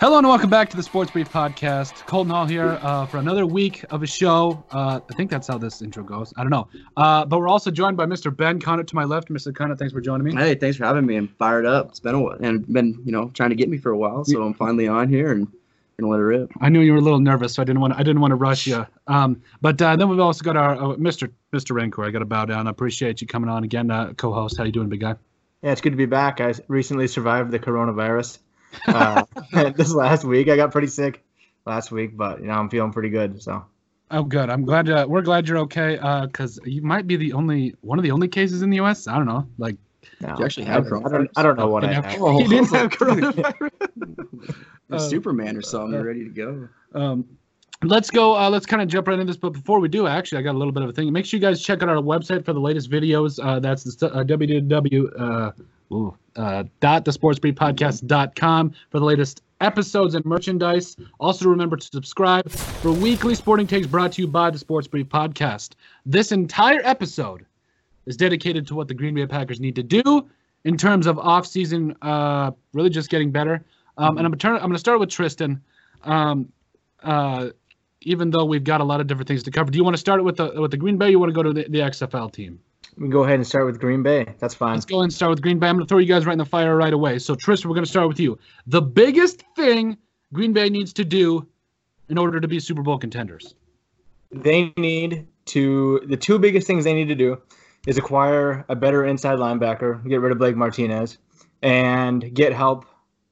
Hello and welcome back to the Sports Brief Podcast. Colton Hall here uh, for another week of a show. Uh, I think that's how this intro goes. I don't know. Uh, but we're also joined by Mr. Ben Connot to my left. Mr. Connot, thanks for joining me. Hey, thanks for having me. I'm fired up. It's been a while, and been you know trying to get me for a while, so I'm finally on here and gonna let it rip. I knew you were a little nervous, so I didn't want I didn't want to rush you. Um, but uh, then we've also got our uh, Mr. Mr. Rancour. I got to bow down. I appreciate you coming on again, uh, co-host. How you doing, big guy? Yeah, it's good to be back. I recently survived the coronavirus. Uh, this last week, I got pretty sick last week, but you know I'm feeling pretty good. So. Oh, good. I'm glad. Uh, we're glad you're okay. Because you might be the only one of the only cases in the U.S. I don't know. Like, no, you actually have I, I, don't, I don't know what I have. Oh, he didn't have coronavirus. uh, Superman or something. You're ready to go. Um, let's go. Uh, let's kind of jump right into this. But before we do, actually, I got a little bit of a thing. Make sure you guys check out our website for the latest videos. Uh, that's the uh, www. Ooh, uh, dot thesportsbriefpodcast.com for the latest episodes and merchandise. Also, remember to subscribe for weekly sporting takes brought to you by the Sports Brief Podcast. This entire episode is dedicated to what the Green Bay Packers need to do in terms of off-season, uh, really just getting better. Um, and I'm gonna turn, I'm gonna start with Tristin. Um, uh, even though we've got a lot of different things to cover, do you want to start with the with the Green Bay? Or you want to go to the, the XFL team? We can go ahead and start with Green Bay. That's fine. Let's go ahead and start with Green Bay. I'm going to throw you guys right in the fire right away. So, Tristin, we're going to start with you. The biggest thing Green Bay needs to do in order to be Super Bowl contenders? They need to, the two biggest things they need to do is acquire a better inside linebacker, get rid of Blake Martinez, and get help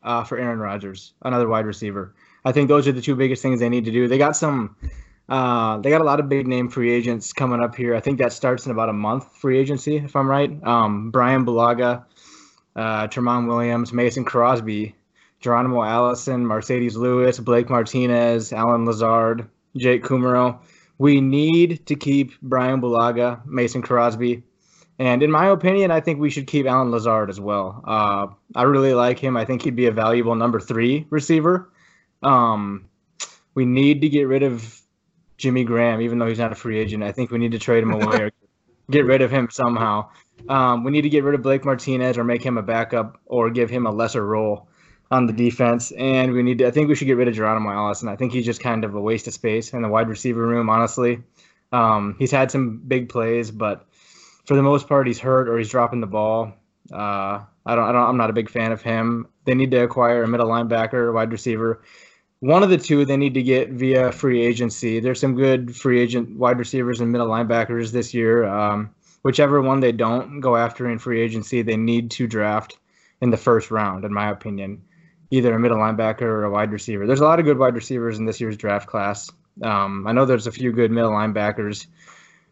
uh, for Aaron Rodgers, another wide receiver. I think those are the two biggest things they need to do. They got some uh, they got a lot of big name free agents coming up here. I think that starts in about a month free agency, if I'm right. Um, Bryan Bulaga, uh, Tramon Williams, Mason Crosby, Geronimo Allison, Marcedes Lewis, Blake Martinez, Allen Lazard, Jake Kumerow. We need to keep Bryan Bulaga, Mason Crosby, and in my opinion, I think we should keep Allen Lazard as well. Uh, I really like him. I think he'd be a valuable number three receiver. Um, we need to get rid of Jimmy Graham, even though he's not a free agent. I think we need to trade him away or get rid of him somehow. Um, we need to get rid of Blake Martinez or make him a backup or give him a lesser role on the defense. And we need to, I think we should get rid of Geronimo Allison. I think he's just kind of a waste of space in the wide receiver room, honestly. Um, he's had some big plays, but for the most part, he's hurt or he's dropping the ball. Uh, I don't, I don't, I'm not a big fan of him. They need to acquire a middle linebacker, wide receiver one of the two they need to get via free agency. There's some good free agent wide receivers and middle linebackers this year. Um, whichever one they don't go after in free agency, they need to draft in the first round, in my opinion, either a middle linebacker or a wide receiver. There's a lot of good wide receivers in this year's draft class. Um, I know there's a few good middle linebackers,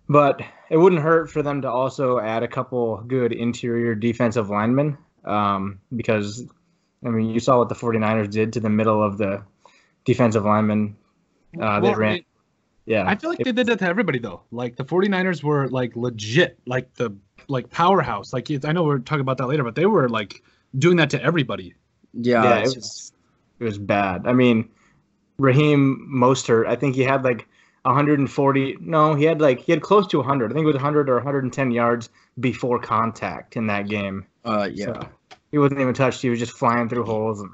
but it wouldn't hurt for them to also add a couple good interior defensive linemen um, because, I mean, you saw what the 49ers did to the middle of the defensive linemen. Uh, they well, ran. yeah. I feel like they did that to everybody though. Like the 49ers were like legit, like the like powerhouse. Like I know we're talking about that later, but they were like doing that to everybody. Yeah, yeah it was it was bad. I mean, Raheem Mostert, I think he had like 140. No, he had like he had close to 100. I think it was 100 or 110 yards before contact in that game. Uh, yeah. So he wasn't even touched. He was just flying through holes. And,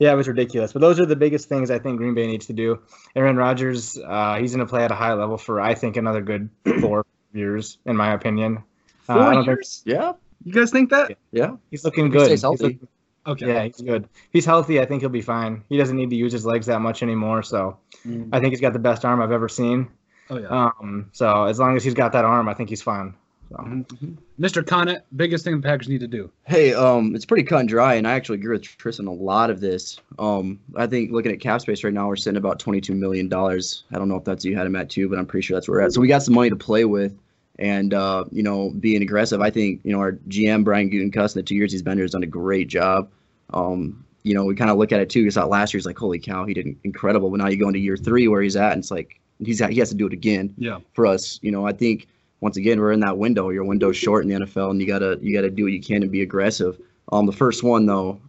yeah, it was ridiculous. But those are the biggest things I think Green Bay needs to do. Aaron Rodgers, uh, he's going to play at a high level for I think another good four years, in my opinion. Uh, four years? Think, yeah. You guys think that? Yeah. He's looking good. He's healthy. He's looking, okay. Yeah, he's good. If he's healthy, I think he'll be fine. He doesn't need to use his legs that much anymore. So mm. I think he's got the best arm I've ever seen. Oh yeah. Um. So as long as he's got that arm, I think he's fine. So. Mm-hmm. Mr. Connot, biggest thing the Packers need to do. Hey, um, it's pretty cut and dry, and I actually agree with Tristin a lot of this. Um, I think looking at cap space right now, we're sitting about twenty-two million dollars. I don't know if that's you had him at too, but I'm pretty sure that's where we're at. So we got some money to play with, and uh, you know, being aggressive. I think you know our GM Brian Gutekunst, the two years he's been here, has done a great job. Um, you know, we kind of look at it too. Because that last year's like, holy cow, he did incredible. But now you go into year three where he's at, and it's like he's he has to do it again. Yeah. For us, you know, I think once again, we're in that window. Your window's short in the NFL, and you gotta you gotta do what you can and be aggressive. Um, the first one though,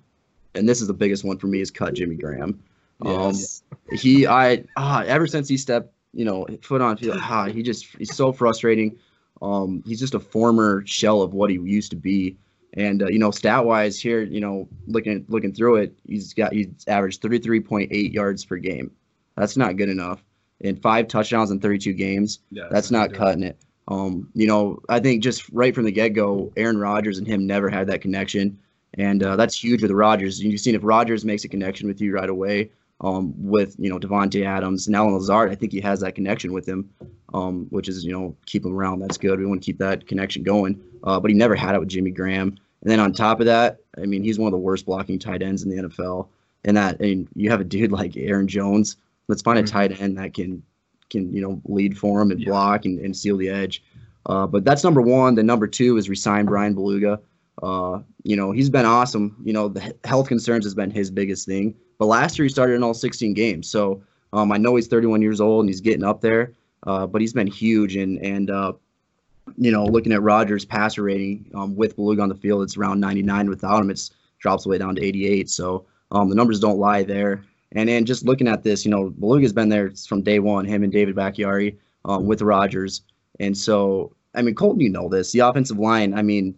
and this is the biggest one for me, is cut Jimmy Graham. Um, yes. he I ah ever since he stepped you know foot on field, ah he just he's so frustrating. Um, he's just a former shell of what he used to be. And uh, you know, stat wise here, you know, looking looking through it, he's got he's averaged 33.8 yards per game. That's not good enough. In five touchdowns in 32 games. Yeah, That's not cutting it. Um, you know, I think just right from the get go, Aaron Rodgers and him never had that connection, and uh, that's huge with Rodgers. You've seen if Rodgers makes a connection with you right away, um, with you know Davante Adams and Allen Lazard, I think he has that connection with him, um, which is you know keep him around. That's good. We want to keep that connection going. Uh, but he never had it with Jimmy Graham. And then on top of that, I mean, he's one of the worst blocking tight ends in the NFL. And that, mean, you have a dude like Aaron Jones. Let's find a Mhm. tight end that can can you know lead for him and Yeah. block and, and seal the edge. Uh, but that's number one. Then number two is resign Bryan Bulaga. Uh, you know, he's been awesome. You know, the health concerns has been his biggest thing. But last year he started in all 16 games. So um, I know he's 31 years old and he's getting up there. Uh, but he's been huge and and uh, you know, looking at Rodgers' passer rating um, with Bulaga on the field, it's around 99. Without him, it's drops way down to 88. So um, the numbers don't lie there. And then just looking at this, you know, Bulaga's been there from day one. Him and David Bakhtiari um, with Rodgers. And so, I mean, Colton, you know this. The offensive line. I mean,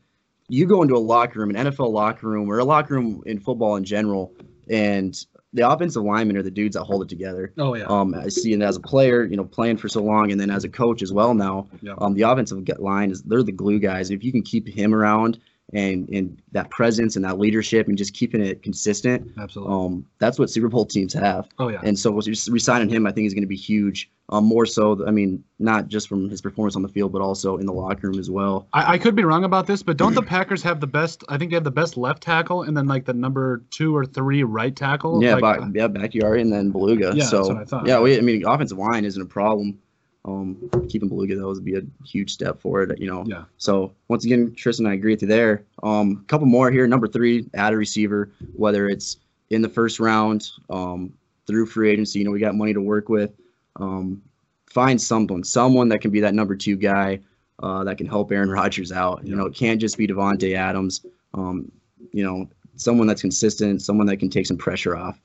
you go into a locker room, an NFL locker room, or a locker room in football in general, and the offensive linemen are the dudes that hold it together. Oh yeah. Um, I see it as a player, you know, playing for so long, and then as a coach as well now. Yeah. Um, the offensive line is they're the glue guys. If you can keep him around and and that presence and that leadership and just keeping it consistent, Absolutely. um, that's what Super Bowl teams have. oh yeah. And so just resigning him, I think is going to be huge. Um, more so, I mean, not just from his performance on the field, but also in the locker room as well. I, I could be wrong about this, but don't the Packers have the best? I think they have the best left tackle, and then like the number two or three right tackle. Yeah, like, back, yeah, Backyard and then Bulaga. Yeah, that's so what I thought. yeah, we, I mean, offensive line isn't a problem. Um, keeping Bulaga though would be a huge step forward. You know. Yeah. So once again, Tristin, I agree with you there. Um, a couple more here. Number three, add a receiver, whether it's in the first round, um, through free agency. You know, we got money to work with. Um, find someone, someone that can be that number two guy uh, that can help Aaron Rodgers out. You know, it can't just be Davante Adams. Um, you know, someone that's consistent, someone that can take some pressure off.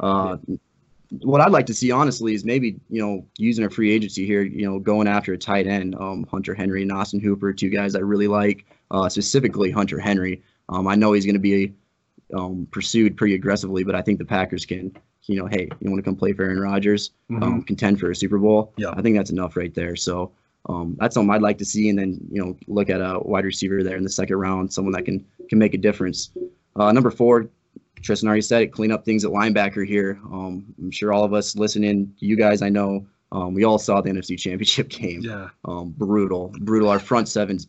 Uh, What I'd like to see, honestly, is maybe you know using a free agency here. You know, going after a tight end, um, Hunter Henry and Austin Hooper, two guys I really like. Uh, specifically, Hunter Henry. Um, I know he's going to be um, pursued pretty aggressively, but I think the Packers can, you know, hey, you want to come play for Aaron Rodgers, um, contend for a Super Bowl? Yeah. I think that's enough right there. So um, that's something I'd like to see, and then you know, look at a wide receiver there in the second round, someone that can can make a difference. Uh, number four, Tristin already said it. Clean up things at linebacker here. Um, I'm sure all of us listening, you guys, I know, um, we all saw the NFC Championship game. Yeah. Um, brutal, brutal. Our front sevens,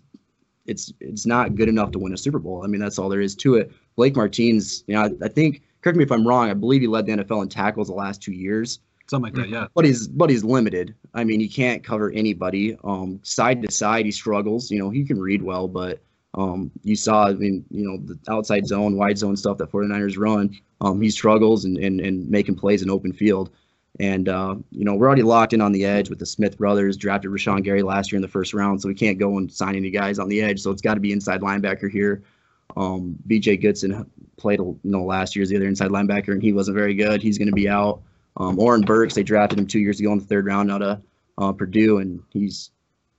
it's it's not good enough to win a Super Bowl. I mean, that's all there is to it. Blake Martinez, you know, I, I think. Correct me if I'm wrong. I believe he led the NFL in tackles the last two years Something like that. Yeah. but he's but he's limited. I mean, he can't cover anybody. Um, side to side, he struggles. You know, he can read well, but um, you saw, I mean, you know, the outside zone, wide zone stuff that 49ers run. Um, he struggles and, and and making plays in open field. And uh, you know, we're already locked in on the edge with the Smith brothers. Drafted Rashan Gary last year in the first round, so we can't go and sign any guys on the edge. So it's got to be inside linebacker here. Um, B.J. Goodson played, you know, last year as the other inside linebacker, and he wasn't very good. He's going to be out. Um, Oren Burks, they drafted him two years ago in the third round out of uh, Purdue, and he's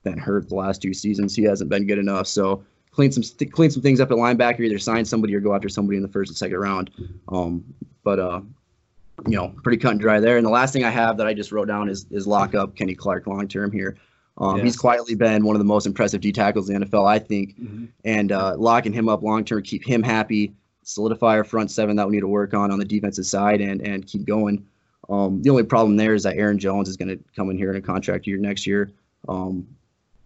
been hurt the last two seasons. He hasn't been good enough. So clean some th- clean some things up at linebacker. Either sign somebody or go after somebody in the first and second round. Um, but uh, you know, pretty cut and dry there. And the last thing I have that I just wrote down is is lock up Kenny Clark long term here. Um, He's quietly been one of the most impressive D tackles in the NFL, I think Mhm. and uh, locking him up long term, keep him happy, solidify our front seven that we need to work on on the defensive side, and and keep going. Um, the only problem there is that Aaron Jones is going to come in here in a contract year next year. Um,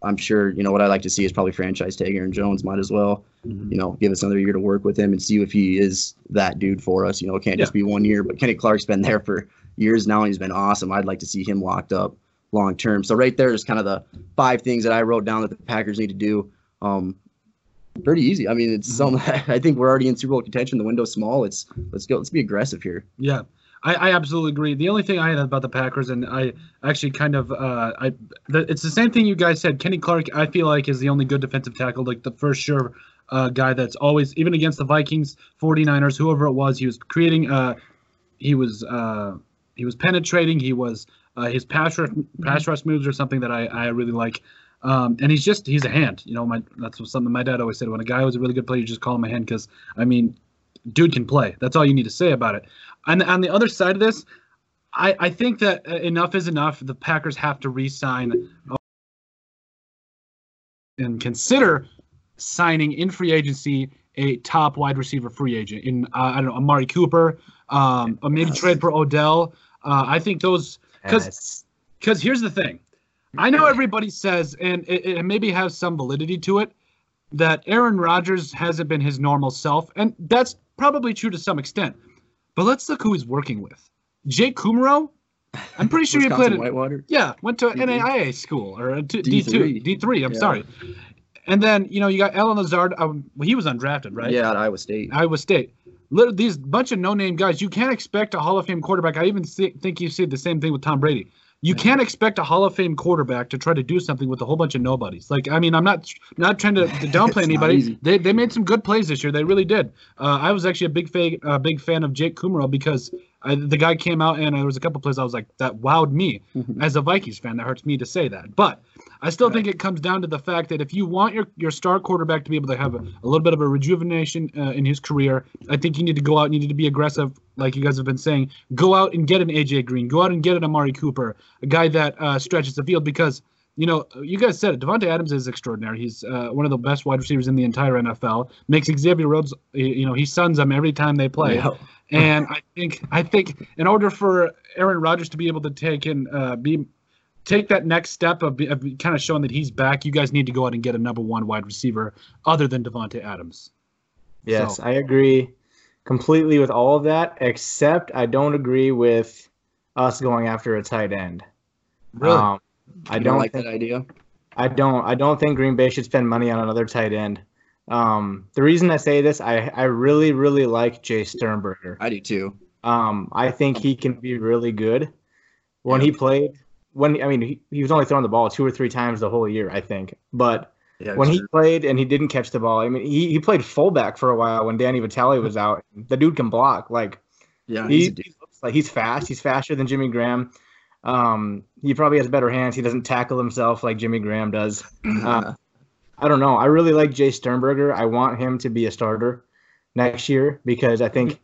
I'm sure you know what I'd like to see is probably franchise tag Aaron Jones. Might as well, Mhm. you know, give us another year to work with him and see if he is that dude for us. You know, it can't just be one year. But Kenny Clark's been there for years now, and he's been awesome. I'd like to see him locked up long term. So right there is kind of the five things that I wrote down that the Packers need to do. Um, pretty easy. I mean, it's something I think we're already in Super Bowl contention. The window's small. It's let's go. Let's be aggressive here. Yeah, I, I absolutely agree. The only thing I had about the Packers, and I actually kind of, uh, I, the, it's the same thing you guys said. Kenny Clark, I feel like, is the only good defensive tackle, like the first sure uh, guy that's always, even against the Vikings, 49ers, whoever it was, he was creating, uh, he was, uh, he was penetrating. He was uh, his pass rush, pass rush moves are something that I, I really like. Um, and he's just he's a hand. You know, my that's something my dad always said. When a guy was a really good player, you just call him a hand because I mean, dude can play. That's all you need to say about it. And on the other side of this, I I think that enough is enough. The Packers have to re-sign and consider signing in free agency a top wide receiver free agent in uh, I don't know Amari Cooper, um, or maybe trade for Odell. Uh, I think those because because here's the thing. I know everybody says, and it, it maybe has some validity to it, that Aaron Rodgers hasn't been his normal self, and that's probably true to some extent. But let's look who he's working with. Jake Kumerow. I'm pretty sure he played at Whitewater. Yeah, went to DB. NAIA school or D two D3. D three. I'm Yeah. sorry. And then you know you got Allen Lazard. Um, he was undrafted, right? Yeah, at Iowa State. Iowa State. These bunch of no-name guys. You can't expect a Hall of Fame quarterback. I even thi- think you see the same thing with Tom Brady. You can't expect a Hall of Fame quarterback to try to do something with a whole bunch of nobodies. Like, I mean, I'm not not trying to, to downplay anybody. They, they made some good plays this year. They really did. Uh, I was actually a big fan, uh, big fan of Jake Kumerow because I, the guy came out and there was a couple plays I was like, that wowed me as a Vikings fan. That hurts me to say that, but I still think it comes down to the fact that if you want your, your star quarterback to be able to have a, a little bit of a rejuvenation uh, in his career, I think you need to go out, and you need to be aggressive, like you guys have been saying. Go out and get an AJ Green. Go out and get an Amari Cooper, a guy that uh, stretches the field because. You know, you guys said it. Davante Adams is extraordinary. He's uh, one of the best wide receivers in the entire NFL. Makes Xavier Rhodes, you know, he suns them every time they play. Yeah. And I think I think in order for Aaron Rodgers to be able to take and uh, be take that next step of, of kind of showing that he's back, you guys need to go out and get a number one wide receiver other than Davante Adams. Yes, So- I agree completely with all of that, except I don't agree with us going after a tight end. Um, I You don't like think, that idea. I don't I don't think Green Bay should spend money on another tight end. Um, the reason I say this, I, I really, really like Jace Sternberger. I do too. Um, I think he can be really good. When he played, when I mean, he, he was only throwing the ball two or three times the whole year, I think. But Yeah, when he played and he didn't catch the ball, I mean, he, he played fullback for a while when Danny Vitale was out. The dude can block. Like yeah, he, he's he looks like he's fast. He's faster than Jimmy Graham. Um, he probably has better hands. He doesn't tackle himself like Jimmy Graham does. Uh, I don't know. I really like Jace Sternberger. I want him to be a starter next year because I think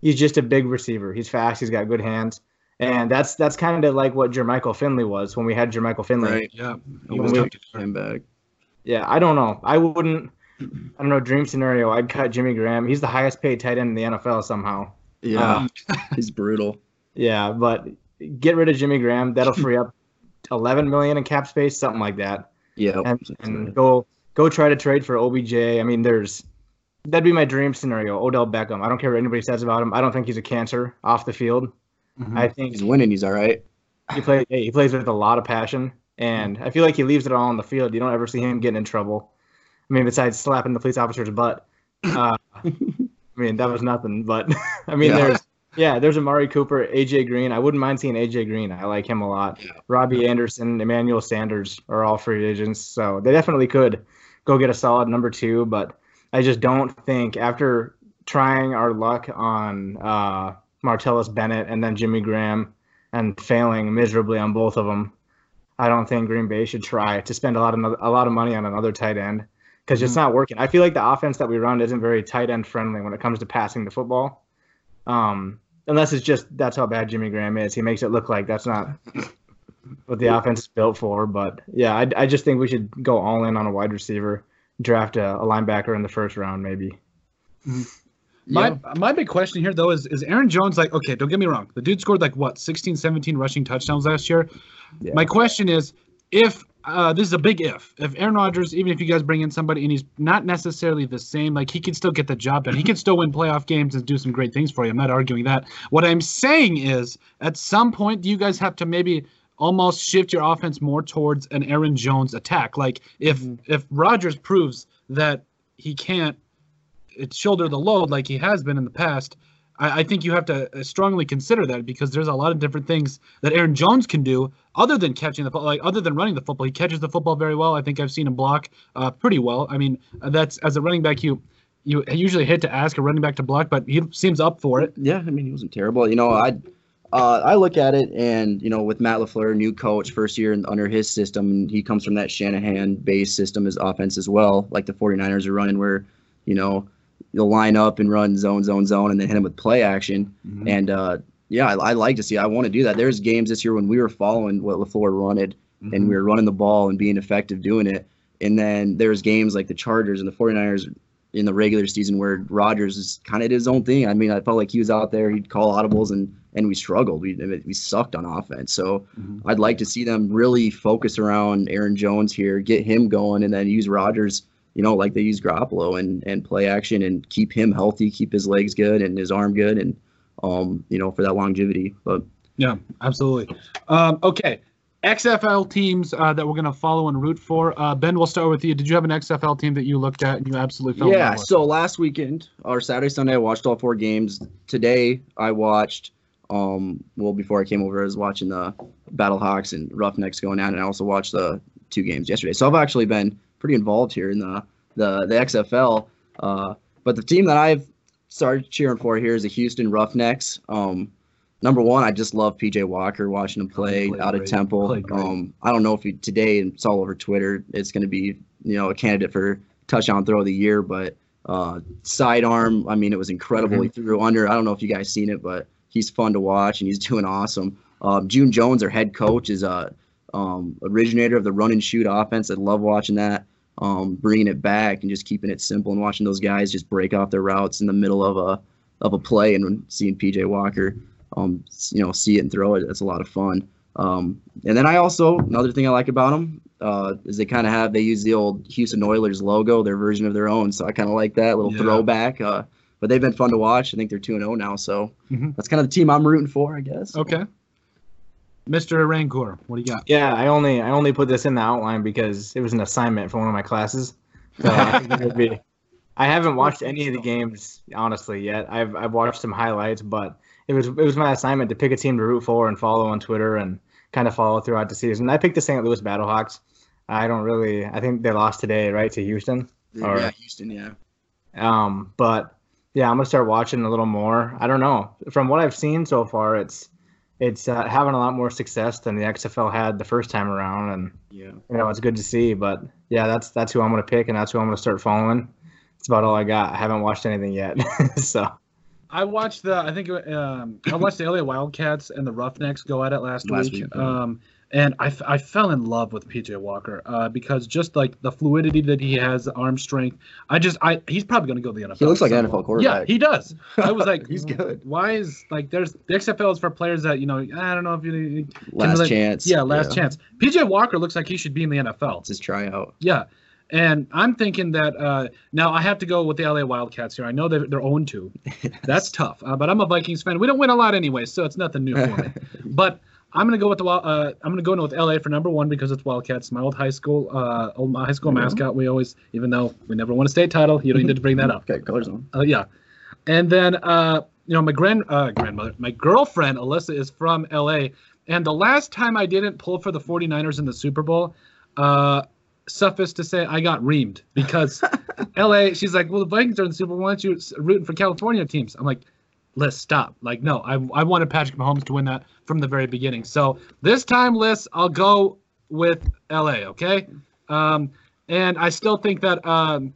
he's just a big receiver. He's fast. He's got good hands, and that's that's kind of like what Jermichael Finley was when we had Jermichael Finley. right. Yeah. He was we- him back. Yeah, I don't know. I wouldn't. I don't know. Dream scenario. I'd cut Jimmy Graham. He's the highest paid tight end in the NFL somehow. Yeah, uh, he's brutal. Yeah, but get rid of Jimmy Graham. That'll free up 11 million in cap space, something like that. Yeah, and, and go go try to trade for OBJ. I mean, there's that'd be my dream scenario. Odell Beckham. I don't care what anybody says about him. I don't think he's a cancer off the field. Mhm. I think he's winning. He's all right. he plays he plays with a lot of passion, and I feel like he leaves it all on the field. You don't ever see him getting in trouble. I mean, besides slapping the police officer's butt. Uh, I mean, that was nothing. But I mean, Yeah. there's yeah, there's Amari Cooper, AJ Green. I wouldn't mind seeing AJ Green. I like him a lot. Yeah. Robbie Anderson, Emmanuel Sanders are all free agents, so they definitely could go get a solid number two. But I just don't think after trying our luck on uh, Martellus Bennett and then Jimmy Graham and failing miserably on both of them, I don't think Green Bay should try to spend a lot of a lot of money on another tight end because it's not working. I feel like the offense that we run isn't very tight end friendly when it comes to passing the football. Um, unless it's just that's how bad Jimmy Graham is. He makes it look like that's not what the offense is built for. But yeah, I, I just think we should go all in on a wide receiver, draft a, a linebacker in the first round, maybe. My my big question here though is is Aaron Jones like okay, don't get me wrong. The dude scored like what, 16, 17 rushing touchdowns last year. Yeah. My question is if uh, this is a big if. If Aaron Rodgers, even if you guys bring in somebody and he's not necessarily the same, like he can still get the job done. He can still win playoff games and do some great things for you. I'm not arguing that. What I'm saying is, at some point, do you guys have to maybe almost shift your offense more towards an Aaron Jones attack? Like if if Rodgers proves that he can't shoulder the load like he has been in the past, I, I think you have to uh, strongly consider that because there's a lot of different things that Aaron Jones can do other than catching the like other than running the football. He catches the football very well. I think I've seen him block uh, pretty well. I mean, uh, that's as a running back, you you usually hate to ask a running back to block, but he seems up for it. Yeah, I mean he wasn't terrible. You know, I uh, I look at it, and you know, with Matt Lafleur, new coach, first year in, under his system, and he comes from that Shanahan-based system as offense as well, like the 49ers are running, where you know you'll line up and run zone, zone, zone, and then hit him with play action. Mhm. And uh, yeah, I, I like to see. I want to do that. There's games this year when we were following what Lafleur wanted, Mm-hmm. and we were running the ball and being effective doing it. And then there's games like the Chargers and the 49ers in the regular season where Rodgers is kind of did his own thing. I mean, I felt like he was out there, he'd call audibles, and and we struggled. We we sucked on offense. So Mhm. I'd like to see them really focus around Aaron Jones here, get him going, and then use Rodgers. You know, like they use Garoppolo and and play action and keep him healthy, keep his legs good and his arm good, and um, you know, for that longevity. But Yeah, absolutely. Um, okay, XFL teams uh, that we're gonna follow and root for. Uh, ben, we'll start with you. Did you have an XFL team that you looked at and you absolutely fell Yeah. So last weekend or Saturday, Sunday, I watched all four games. Today, I watched. Um, well, before I came over, I was watching the Battlehawks and Roughnecks going on, and I also watched the two games yesterday. So I've actually been pretty involved here in the the the XFL. Uh, but the team that I've started cheering for here is the Houston Roughnecks. Um, number one, I just love PJ Walker watching him play out of. Temple. Um, I don't know if he, today and it's all over Twitter. It's going to be you know a candidate for touchdown throw of the year, but uh, sidearm. I mean, it was incredible. Mm-hmm. He threw under. I don't know if you guys seen it, but he's fun to watch and he's doing awesome. Um, June Jones, our head coach, is a um, originator of the run and shoot offense. I love watching that. Um, bringing it back and just keeping it simple and watching those guys just break off their routes in the middle of a of a play and seeing PJ Walker, um, you know, see it and throw it. It's a lot of fun. Um, and then I also another thing I like about them uh, is they kind of have they use the old Houston Oilers logo, their version of their own. So I kind of like that little Yeah. throwback. Uh, but they've been fun to watch. I think they're two and zero now, so Mhm. that's kind of the team I'm rooting for, I guess. Okay. Mr. Rancour, what do you got? Yeah, I only I only put this in the outline because it was an assignment for one of my classes. So I, think it would be, I haven't watched any of the games honestly yet. I've I've watched some highlights, but it was it was my assignment to pick a team to root for and follow on Twitter and kind of follow throughout the season. I picked the St. Louis Battlehawks. I don't really. I think they lost today, right, to Houston. Or- yeah, Houston, yeah. Um, but yeah, I'm gonna start watching a little more. I don't know. From what I've seen so far, it's it's uh, having a lot more success than the XFL had the first time around, and Yeah. you know it's good to see. But yeah, that's that's who I'm gonna pick, and that's who I'm gonna start following. It's about all I got. I haven't watched anything yet, so I watched the. I think um, I watched the LA Wildcats and the Roughnecks go at it last, Last week. week, yeah. Um, and I, f- I fell in love with PJ Walker uh, because just like the fluidity that he has, the arm strength. I just I he's probably going to go to the NFL. He looks like an NFL quarterback. Yeah, he does. I was like, He's good. Why is like there's the XFL is for players that you know I don't know if you Last really- chance. yeah last chance. PJ Walker looks like he should be in the NFL. It's his tryout. Yeah. And I'm thinking that uh, now I have to go with the LA Wildcats here. I know they're, they're 0 2. That's tough. Uh, but I'm a Vikings fan. We don't win a lot anyway, so it's nothing new for me. but I'm gonna go with the uh, I'm gonna go in with LA for number one because it's Wildcats. My old high school, uh, old my high school Yeah. mascot. We always, even though we never won a state title, you don't need to bring that up. Okay, colors on. Uh, yeah. And then, uh, you know, my grand uh, grandmother, my girlfriend Alyssa is from LA. And the last time I didn't pull for the 49ers in the Super Bowl, uh, suffice to say, I got reamed because LA, she's like, well, the Vikings are in the Super Bowl. Why aren't you rooting for California teams? I'm like, Liz, stop. Like, no, I, I wanted Patrick Mahomes to win that from the very beginning. So this time, Liz, I'll go with LA, okay? Um, and I still think that um,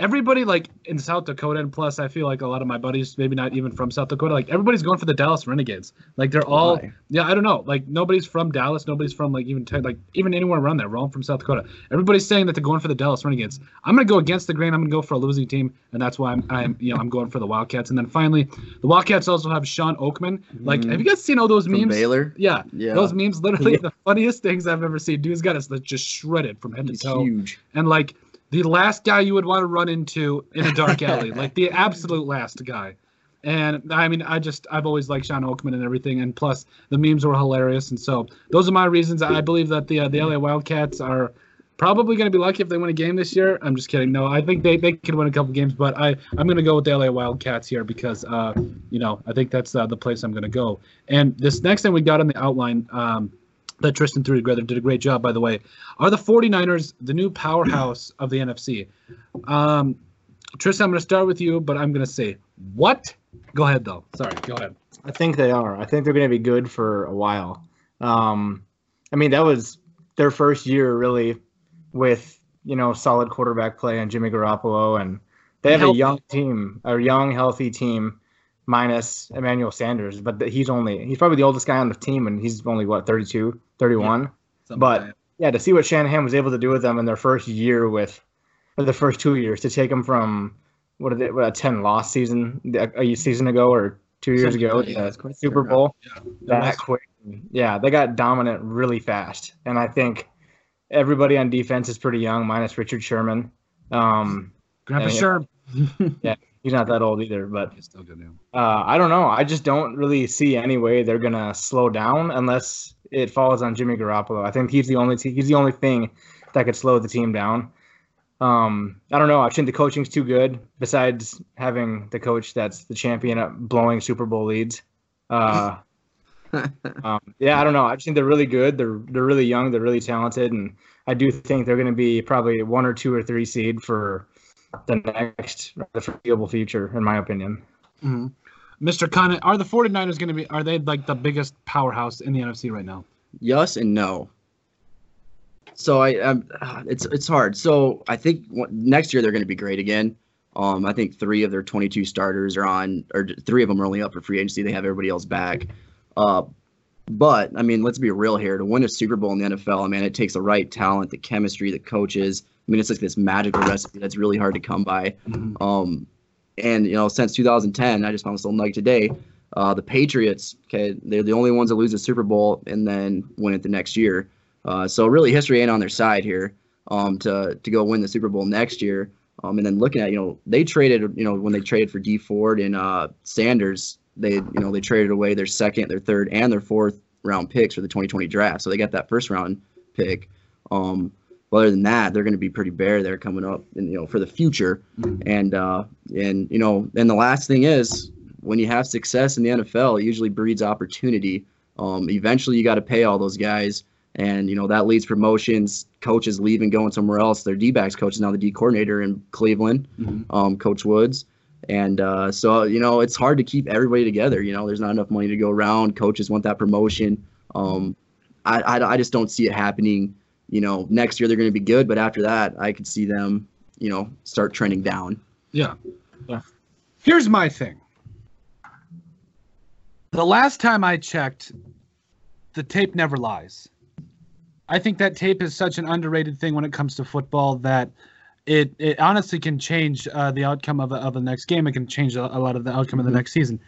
everybody like in South Dakota, and plus I feel like a lot of my buddies, maybe not even from South Dakota, like everybody's going for the Dallas Renegades. Like they're all, Why? yeah, I don't know. Like nobody's from Dallas, nobody's from like even like even anywhere around there. We're all from South Dakota. Everybody's saying that they're going for the Dallas Renegades. I'm gonna go against the grain. I'm gonna go for a losing team, and that's why I'm, I'm you know I'm going for the Wildcats. And then finally, the Wildcats also have Shawn Oakman. Like, Mhm. have you guys seen all those From memes? Baylor. Yeah, Yeah. those memes literally the funniest things I've ever seen. Dude's got us just shredded from head to toe huge. and like the last guy you would want to run into in a dark alley, like the absolute last guy. And I mean, I just I've always liked Shawn Oakman and everything, and plus the memes were hilarious, and so those are my reasons. I believe that the uh, the LA Wildcats are probably going to be lucky if they win a game this year. I'm just kidding. No, I think they, they could win a couple games, but I I'm going to go with the LA Wildcats here because uh you know I think that's uh, the place I'm going to go. And this next thing we got on the outline. Um, that Tristin threw together did a great job, by the way. Are the 49ers the new powerhouse of the NFC? Um, Tristin, I'm going to start with you, but I'm going to say, what? Go ahead though. Sorry. Go ahead. I think they are. I think they're going to be good for a while. Um, I mean, that was their first year really with you know solid quarterback play and Jimmy Garoppolo, and they have a young team, a young healthy team, minus Emmanuel Sanders. But he's only he's probably the oldest guy on the team, and he's only what 32, 31. Something But- like yeah, to see what Shanahan was able to do with them in their first year with, or the first two years, to take them from what are they, what, a ten loss season a, a season ago or two years Something ago yeah, the Super. Bowl Yeah. that quick. Yeah, they got dominant really fast, and I think everybody on defense is pretty young, minus Richard Sherman. Um, Grandpa Yeah, yeah. Sherm. he's not that old either, but He's still good now. uh, I don't know. I just don't really see any way they're gonna slow down unless it falls on Jimmy Garoppolo. I think he's the only t- he's the only thing that could slow the team down. Um, I don't know. I think the coaching's too good. Besides having the coach that's the champion at blowing Super Bowl leads. Uh, um, yeah, I don't know. I just think they're really good. They're they're really young. They're really talented, and I do think they're going to be probably one or two or three seed for the next the foreseeable future, in my opinion. Mr. Khan, are the 49ers going to be, are they like the biggest powerhouse in the NFC right now? Yes and no. So I, um, it's it's hard. So I think next year they're going to be great again. Um, I think three of their 22 starters are on, or three of them are only up for free agency. They have everybody else back. Uh, but I mean, let's be real here. To win a Super Bowl in the NFL, I mean, it takes the right talent, the chemistry, the coaches. I mean, it's like this magical recipe that's really hard to come by. Mhm. Um, and you know, since 2010, I just found this little nugget today. Uh, the Patriots, okay, they're the only ones that lose the Super Bowl and then win it the next year. Uh, so really, history ain't on their side here. Um, to to go win the Super Bowl next year. Um, and then looking at you know they traded you know when they traded for Dee Ford and uh, Sanders, they you know they traded away their second, their third, and their fourth round picks for the 2020 draft. So they got that first round pick. Um, well, other than that, they're going to be pretty bare there coming up, and you know for the future. Mhm. And uh, and you know, and the last thing is when you have success in the NFL, it usually breeds opportunity. Um, eventually, you got to pay all those guys, and you know that leads promotions. Coaches leaving, going somewhere else. Their D-backs coach is now the D coordinator in Cleveland, Mhm. um, Coach Woods. And uh, so you know it's hard to keep everybody together. You know, there's not enough money to go around. Coaches want that promotion. Um, I, I I just don't see it happening. You know, next year they're going to be good, but after that, I could see them, you know, start trending down. Yeah. Yeah. Here's my thing. The last time I checked, the tape never lies. I think that tape is such an underrated thing when it comes to football that it it honestly can change uh, the outcome of, a, of the next game. It can change a, a lot of the outcome of the next season.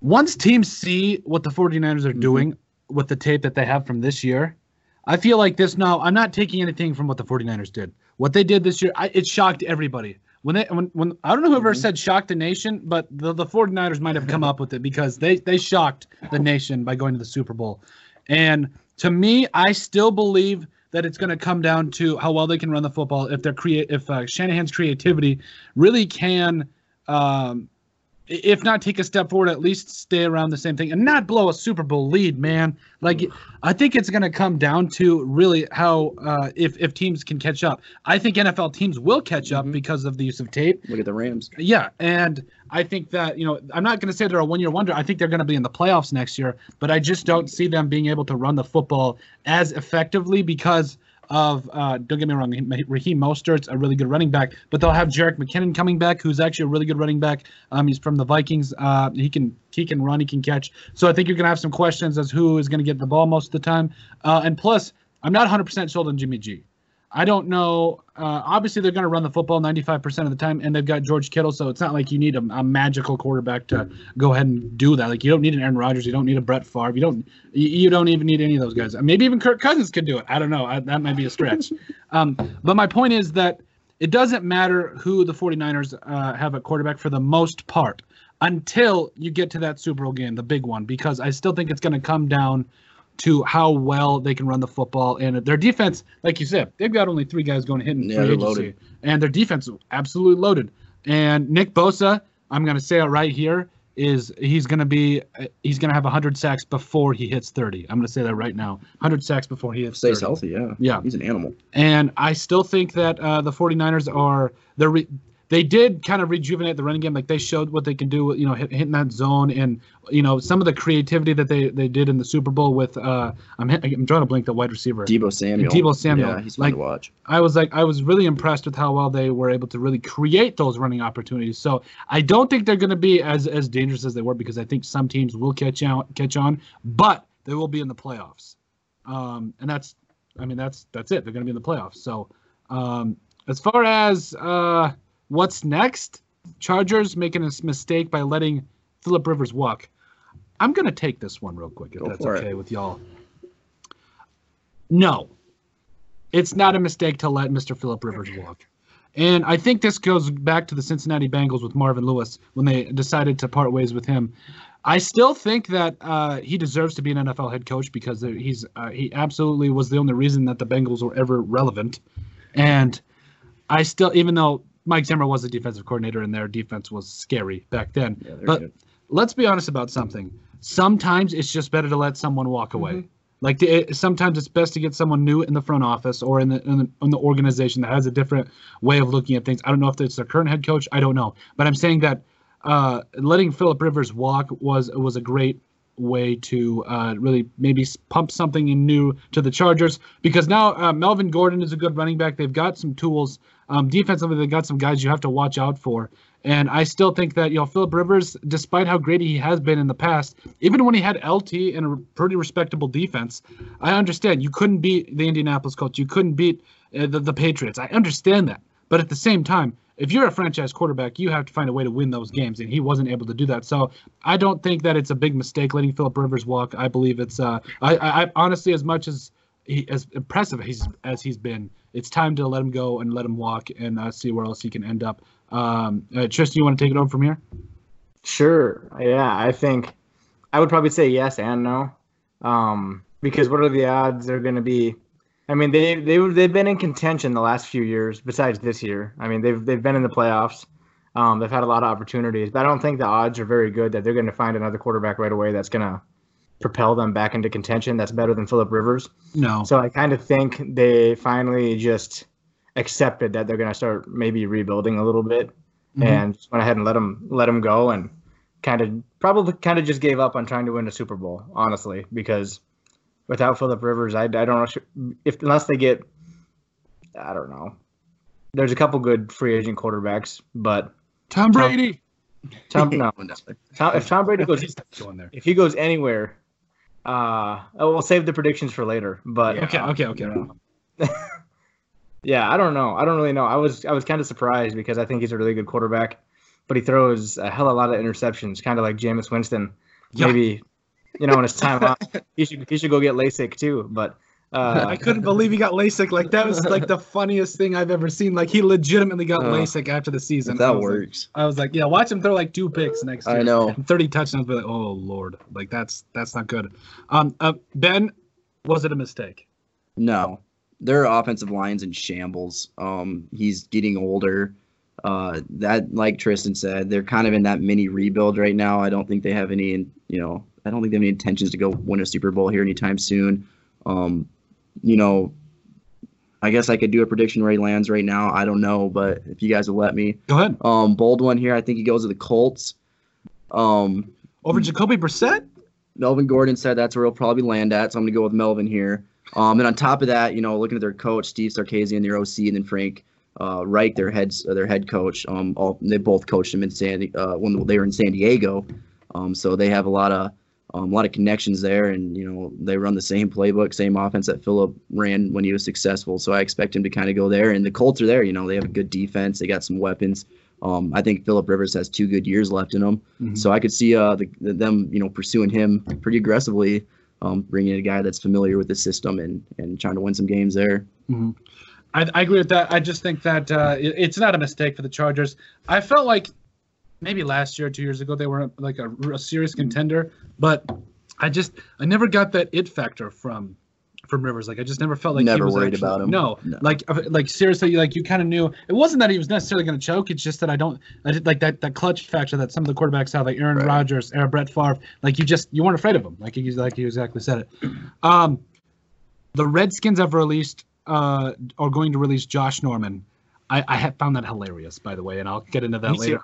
Once teams see what the 49ers are Mhm. doing with the tape that they have from this year, I feel like this now. I'm not taking anything from what the 49ers did. What they did this year, I, it shocked everybody. When they when, when I don't know whoever Mhm. said shocked the nation, but the, the 49ers might have come up with it because they they shocked the nation by going to the Super Bowl. And to me, I still believe that it's going to come down to how well they can run the football. If they're create, if uh, Shanahan's creativity really can, um, if not take a step forward, at least stay around the same thing and not blow a Super Bowl lead, man. Like I think it's going to come down to really how uh, if if teams can catch up. I think NFL teams will catch up Mhm. because of the use of tape. Look at the Rams. Yeah, and I think that you know I'm not going to say they're a one-year wonder. I think they're going to be in the playoffs next year, but I just don't see them being able to run the football as effectively because of uh, don't get me wrong, Raheem Mostert's a really good running back, but they'll have Jerick McKinnon coming back, who's actually a really good running back. Um, he's from the Vikings. Uh, he can he can run, he can catch. So I think you're to have some questions as who is to get the ball most of the time. Uh, and plus, I'm not 100% sold on Jimmy G. I don't know. Uh, obviously, they're going to run the football 95% of the time, and they've got George Kittle, so it's not like you need a, a magical quarterback to go ahead and do that. Like you don't need an Aaron Rodgers, you don't need a Brett Favre, you don't you, you don't even need any of those guys. Maybe even Kirk Cousins could do it. I don't know. I, that might be a stretch. um, but my point is that it doesn't matter who the 49ers uh, have at quarterback for the most part until you get to that Super Bowl game, the big one, because I still think it's going to come down to how well they can run the football and their defense. Like you said, they've got only three guys going to hitting Yeah, free agency, loaded. and their defense is absolutely loaded. And Nick Bosa, I'm going to say it right here, is he's going to be he's going to have 100 sacks before he hits 30. I'm going to say that right now. 100 sacks before he hits Stays 30. healthy, yeah. Yeah. He's an animal. And I still think that uh, the 49ers are they're re- they did kind of rejuvenate the running game. Like they showed what they can do, you know, hit, hitting that zone and you know some of the creativity that they they did in the Super Bowl with. Uh, I'm I'm drawing a blank the wide receiver. Deebo Samuel. Deebo Samuel. Yeah, he's fun Like, to watch. I was like, I was really impressed with how well they were able to really create those running opportunities. So I don't think they're going to be as as dangerous as they were because I think some teams will catch out catch on, but they will be in the playoffs. Um, and that's, I mean, that's that's it. They're going to be in the playoffs. So um, as far as uh, what's next, Chargers making a mistake by letting Philip Rivers walk. I'm going to take this one real quick if Go that's for it. okay with y'all. No, it's not a mistake to let Mr. Philip Rivers walk. And I think this goes back to the Cincinnati Bengals with Marvin Lewis when they decided to part ways with him. I still think that uh, he deserves to be an NFL head coach because he's uh, he absolutely was the only reason that the Bengals were ever relevant. And I still, even though Mike Zimmer was the defensive coordinator and their defense was scary back then, Yeah, but good. let's be honest about something. Sometimes it's just better to let someone walk away. Like it, sometimes it's best to get someone new in the front office or in the, in the in the organization that has a different way of looking at things. I don't know if it's their current head coach. I don't know, but I'm saying that uh, letting Philip Rivers walk was was a great way to uh, really maybe pump something in new to the Chargers because now uh, Melvin Gordon is a good running back. They've got some tools um, defensively. They've got some guys you have to watch out for. And I still think that you know Philip Rivers, despite how great he has been in the past, even when he had LT and a pretty respectable defense, I understand you couldn't beat the Indianapolis Colts, you couldn't beat uh, the the Patriots. I understand that, but at the same time, if you're a franchise quarterback, you have to find a way to win those games, and he wasn't able to do that. So I don't think that it's a big mistake letting Philip Rivers walk. I believe it's uh, I, I honestly, as much as he, as impressive as he's been, it's time to let him go and let him walk and uh, see where else he can end up. Um, uh, Tristin, you want to take it over from here? Sure. Yeah, I think I would probably say yes and no. Um, because what are the odds they're going to be? I mean, they they they've been in contention the last few years. Besides this year, I mean, they've they've been in the playoffs. Um, they've had a lot of opportunities, but I don't think the odds are very good that they're going to find another quarterback right away that's going to propel them back into contention. That's better than Philip Rivers. No. So I kind of think they finally just accepted that they're going to start maybe rebuilding a little bit Mhm. and just went ahead and let them let him go and kind of probably kind of just gave up on trying to win a Super Bowl, honestly, because without Philip Rivers, I, I don't know if unless they get I don't know. There's a couple good free agent quarterbacks, but Tom Brady. Tom no, Tom, if Tom Brady goes He's going there. if he goes anywhere, uh, we'll save the predictions for later. But Okay, okay, okay. Yeah, I don't know. I don't really know. I was I was kind of surprised because I think he's a really good quarterback, but he throws a hell of a lot of interceptions, kind of like Jameis Winston. Yeah. Maybe, you know, in his time off, he should he should go get LASIK too. But uh, I couldn't believe he got LASIK. Like that was like the funniest thing I've ever seen. Like he legitimately got Uh, LASIK after the season. If I that like- works. I was like, yeah, watch him throw like two picks next year. I know. 30 touchdowns, but like, oh lord, like that's that's not good. Um, uh, Ben, was it a mistake? No, their offensive line's in shambles. Um, he's getting older. Uh, that like Tristin said, they're kind of in that mini rebuild right now. I don't think they have any, you know, I don't think they have any intentions to go win a Super Bowl here anytime soon. Um, you know, I guess I could do a prediction where he lands right now. I don't know, but if you guys will let me, Go ahead. um, bold one here. I think he goes to the Colts. Um, Over Jacoby Brissett. Melvin Gordon said that's where he'll probably land at, so I'm gonna go with Melvin here. Um, and on top of that, you know, looking at their coach Steve Sarkisian, their OC, and then Frank uh, Reich, their heads, uh, their head coach. Um, all they both coached him in San uh, when they were in San Diego. Um, so they have a lot of um, a lot of connections there, and you know they run the same playbook, same offense that Philip ran when he was successful. So I expect him to kind of go there. And the Colts are there. You know, they have a good defense. They got some weapons. Um, I think Philip Rivers has two good years left in him. Mhm. So I could see uh, the, the, them, you know, pursuing him pretty aggressively, um, bringing in a guy that's familiar with the system and and trying to win some games there. Mhm. I, I agree with that. I just think that uh, it- it's not a mistake for the Chargers. I felt like maybe last year, or two years ago, they were like a, a serious contender, but I just I never got that it factor from from Rivers. Like I just never felt like he Never was worried actually- about him. No, No. like uh, like seriously, like you kind of knew it wasn't that he was necessarily going to choke. It's just that I don't I did, like that that clutch factor that some of the quarterbacks have, like Aaron Right. Rodgers, or Brett Favre. Like you just you weren't afraid of him. Like you like you exactly said it. Um, the Redskins have released uh, are going to release Josh Norman. I, I have found that hilarious, by the way, and I'll get into that Me later.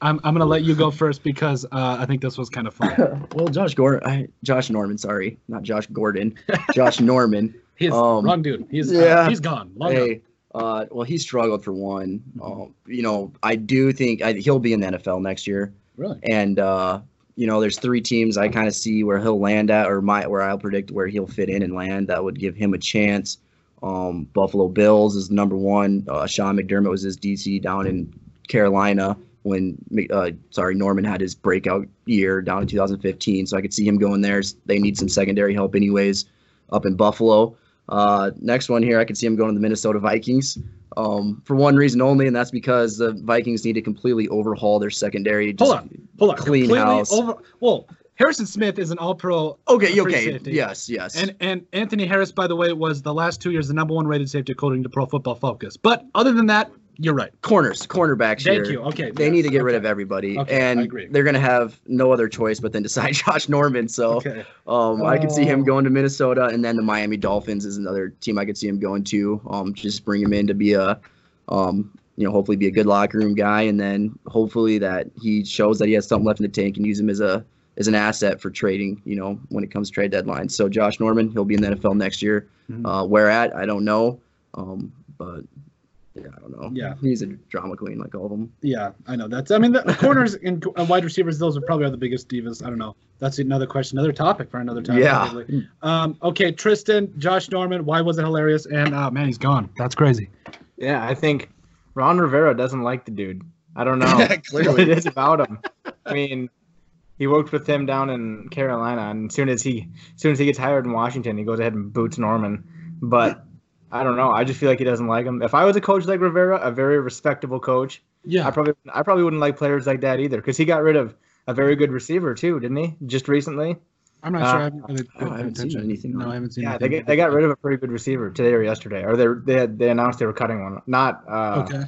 Too. I'm, gonna- I'm, I'm gonna let you go first because uh, I think this was kind of fun. well, Josh Gordon, I, Josh Norman, sorry, not Josh Gordon, Josh Norman. He's Um, wrong dude. He's yeah. uh, he's gone. Long. Hey, uh, well, he struggled for one. Um, you know, I do think I, he'll be in the NFL next year, Really? and uh, you know, there's three teams I kind of see where he'll land at, or my where I'll predict where he'll fit in and land. That would give him a chance. Um, Buffalo Bills is number one. Uh, Sean McDermott was his DC down in Carolina when uh, sorry Norman had his breakout year down in 2015. So I could see him going there. They need some secondary help anyways up in Buffalo. Uh, next one here, I could see him going to the Minnesota Vikings um, for one reason only, and that's because the Vikings need to completely overhaul their secondary. Hold on. Hold on. Clean Completely house. Over, well, Harrison Smith is an All-Pro, Okay, okay, safety. yes, yes. and and Anthony Harris, by the way, was the last two years the number one rated safety according to Pro Football Focus. But other than that, you're right. corners, cornerbacks Thank here. you. Okay. They yes, need to get rid of everybody, Okay, and they're gonna have no other choice but then decide Josh Norman. So Okay. um, I could see him Oh. going to Minnesota, and then the Miami Dolphins is another team I could see him going to. Um, just bring him in to be a, um, you know, hopefully be a good locker room guy, and then hopefully that he shows that he has something left in the tank and use him as a as an asset for trading. You know, when it comes to trade deadlines. So Josh Norman, he'll be in the NFL next year. Mhm. Uh, where at? I don't know. Um, but yeah, I don't know. Yeah. he's a drama queen like all of them. Yeah, I know. That's. I mean, the corners and uh, wide receivers; those are probably are the biggest divas. I don't know. That's another question, another topic for another time. Yeah. probably. Um. Okay, Tristin, Josh Norman. Why was it hilarious? And uh, man, he's gone. That's crazy. Yeah, I think Ron Rivera doesn't like the dude. I don't know what it is about him. I mean, he worked with him down in Carolina, and as soon as he, as soon as he gets hired in Washington, he goes ahead and boots Norman. But I don't know. I just feel like he doesn't like him. If I was a coach like Rivera, a very respectable coach, Yeah. I probably, I probably wouldn't like players like that either, because he got rid of a very good receiver too, didn't he? Just recently. I'm not Uh, sure. I haven't, really Oh, I haven't seen anything No, I haven't seen. Yeah, they anything. get, they got rid of a pretty good receiver today or yesterday, or they they had, they announced they were cutting one, not uh, Okay.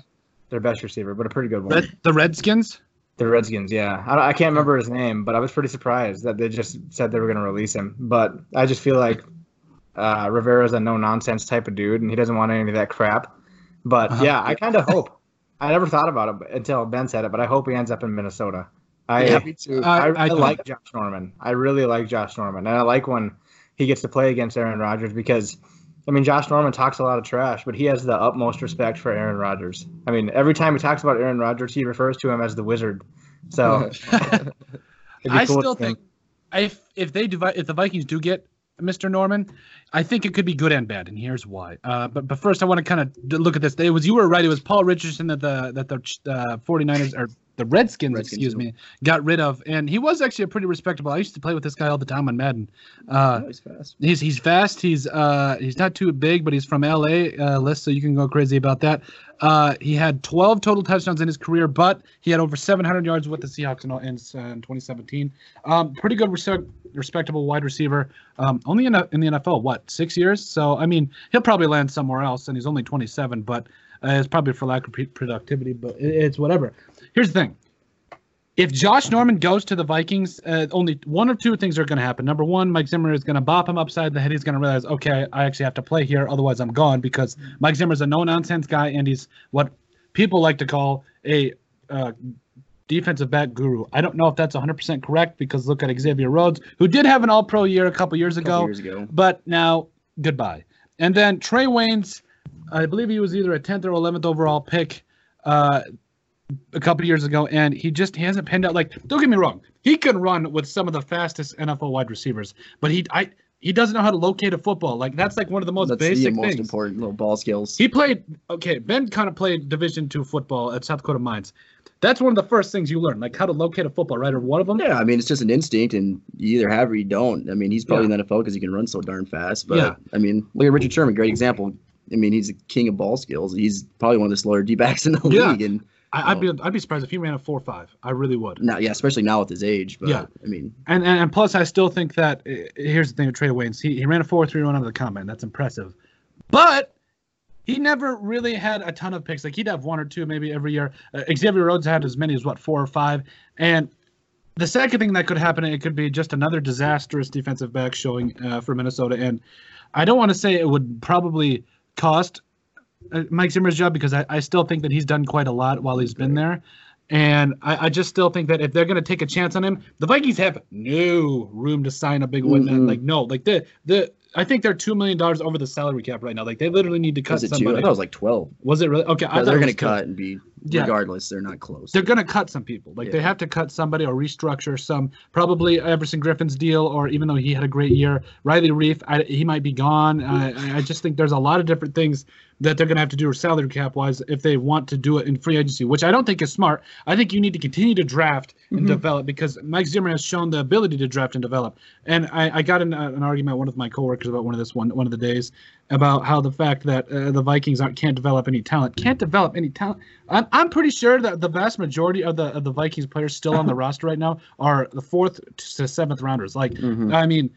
their best receiver, but a pretty good one. Red, the Redskins. The Redskins, yeah. I, I can't remember his name, but I was pretty surprised that they just said they were going to release him. But I just feel like uh, Rivera's a no nonsense type of dude, and he doesn't want any of that crap. But Uh-huh. yeah, I kind of hope. I never thought about it until Ben said it, but I hope he ends up in Minnesota. I Yeah, me too. I- I, really I like Josh Norman. I really like Josh Norman, and I like when he gets to play against Aaron Rodgers because, I mean, Josh Norman talks a lot of trash, but he has the utmost respect for Aaron Rodgers. I mean, every time he talks about Aaron Rodgers, he refers to him as the Wizard. So I cool still think if if they do if the Vikings do get Mr. Norman, I think it could be good and bad, and here's why. Uh, but but first, I want to kind of look at this. It was you were right. It was Paul Richardson that the that the uh, 49ers or the Redskins, Redskins, excuse me, got rid of, and he was actually a pretty respectable. I used to play with this guy all the time on Madden. Uh, he's fast. He's he's fast. He's uh he's not too big, but he's from LA uh, list, so you can go crazy about that. Uh, he had 12 total touchdowns in his career, but he had over 700 yards with the Seahawks in, in, in 2017. Um, pretty good, respect, respectable wide receiver. Um, only in, in the NFL, what six years? So I mean, he'll probably land somewhere else, and he's only 27, but uh, it's probably for lack of pre- productivity. But it, it's whatever. Here's the thing if Josh Norman goes to the Vikings, uh, only one or two things are going to happen. Number one, Mike Zimmer is going to bop him upside the head. He's going to realize, okay, I actually have to play here, otherwise I'm gone because Mike Zimmer's a no-nonsense guy and he's what people like to call a uh, defensive back guru. I don't know if that's 100% correct because look at Xavier Rhodes, who did have an All-Pro year a couple years A couple ago, years ago. but now goodbye. And then Trey Waynes, I believe he was either a 10th or 11th overall pick. Uh, a couple years ago, and he just he hasn't penned out. Like, don't get me wrong, he can run with some of the fastest NFL wide receivers, but he I he doesn't know how to locate a football. Like that's like one of the most That's basic the most things. important little ball skills. He played okay. Ben kind of played Division two football at South Dakota Mines. That's one of the first things you learn, like how to locate a football, right? Or one of them. Yeah, I mean it's just an instinct, and you either have or you don't. I mean he's probably in the NFL because he can run so darn fast. But Yeah. I mean, look at Richard Sherman, great example. I mean he's a king of ball skills. He's probably one of the slower D backs in the Yeah. league, and I, I'd be I'd be surprised if he ran a four five. I really would. now yeah, especially now with his age. But Yeah. I mean, And, and and plus, I still think that uh, here's the thing with Trey Waynes. He, he ran a 4 3 run out of the combine. That's impressive. But he never really had a ton of picks. Like he'd have one or two maybe every year. Uh, Xavier Rhodes had as many as what, four or five. And the second thing that could happen, it could be just another disastrous defensive back showing uh, for Minnesota. And I don't want to say it would probably cost Mike Zimmer's job because I, I still think that he's done quite a lot while he's been there. And I, I just still think that if they're going to take a chance on him, the Vikings have no room to sign a big win. Mhm. Like no, like the the I think they're two million dollars over the salary cap right now. Like they literally need to cut somebody. it two? I thought it was like twelve. Was it really? Okay, I they're gonna cut and be Yeah. regardless. They're not close. They're going to cut some people. Like they have to cut somebody or restructure some. Probably Everson Griffen's deal, or even though he had a great year, Riley Reiff, I, he might be gone. I, I just think there's a lot of different things that they're going to have to do or salary cap wise if they want to do it in free agency, which I don't think is smart. I think you need to continue to draft and Mhm. develop because Mike Zimmer has shown the ability to draft and develop. And I, I got in a- an argument with one of my coworkers about one of this one one of the days about how the fact that uh, the Vikings aren't can't develop any talent, can't develop any talent. I'm, I'm pretty sure that the vast majority of the of the Vikings players still on the roster right now are the fourth to seventh rounders. Like, Mhm. I mean, uh,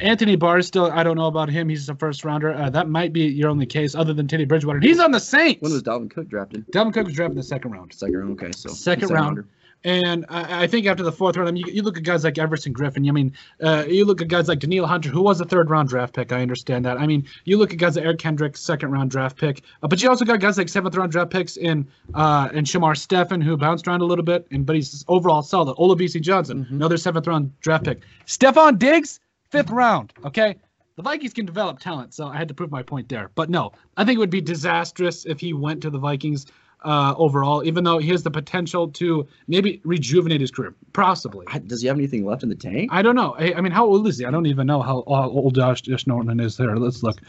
Anthony Barr still. I don't know about him. He's a first rounder. Uh, that might be your only case, other than Teddy Bridgewater. He's on the Saints. When was Dalvin Cook drafted? Dalvin Cook was drafted in the second round. Second round. Okay, so Second round. rounder. And I, I think after the fourth round, I mean, you, you look at guys like Everson Griffen. I mean, uh, you look at guys like Danielle Hunter, who was a third round draft pick. I understand that. I mean, you look at guys like Eric Kendrick, second round draft pick. Uh, but you also got guys like seventh round draft picks in uh, in Shamar Stephen, who bounced around a little bit, and but he's overall solid. Olabisi Johnson, Mhm. another seventh round draft pick. Stefon Diggs, fifth round. Okay. The Vikings can develop talent, so I had to prove my point there. But no, I think it would be disastrous if he went to the Vikings uh, overall, even though he has the potential to maybe rejuvenate his career, possibly. Does he have anything left in the tank? I don't know. I, I mean, how old is he? I don't even know how, how old Josh, Josh Norton is there. Let's look.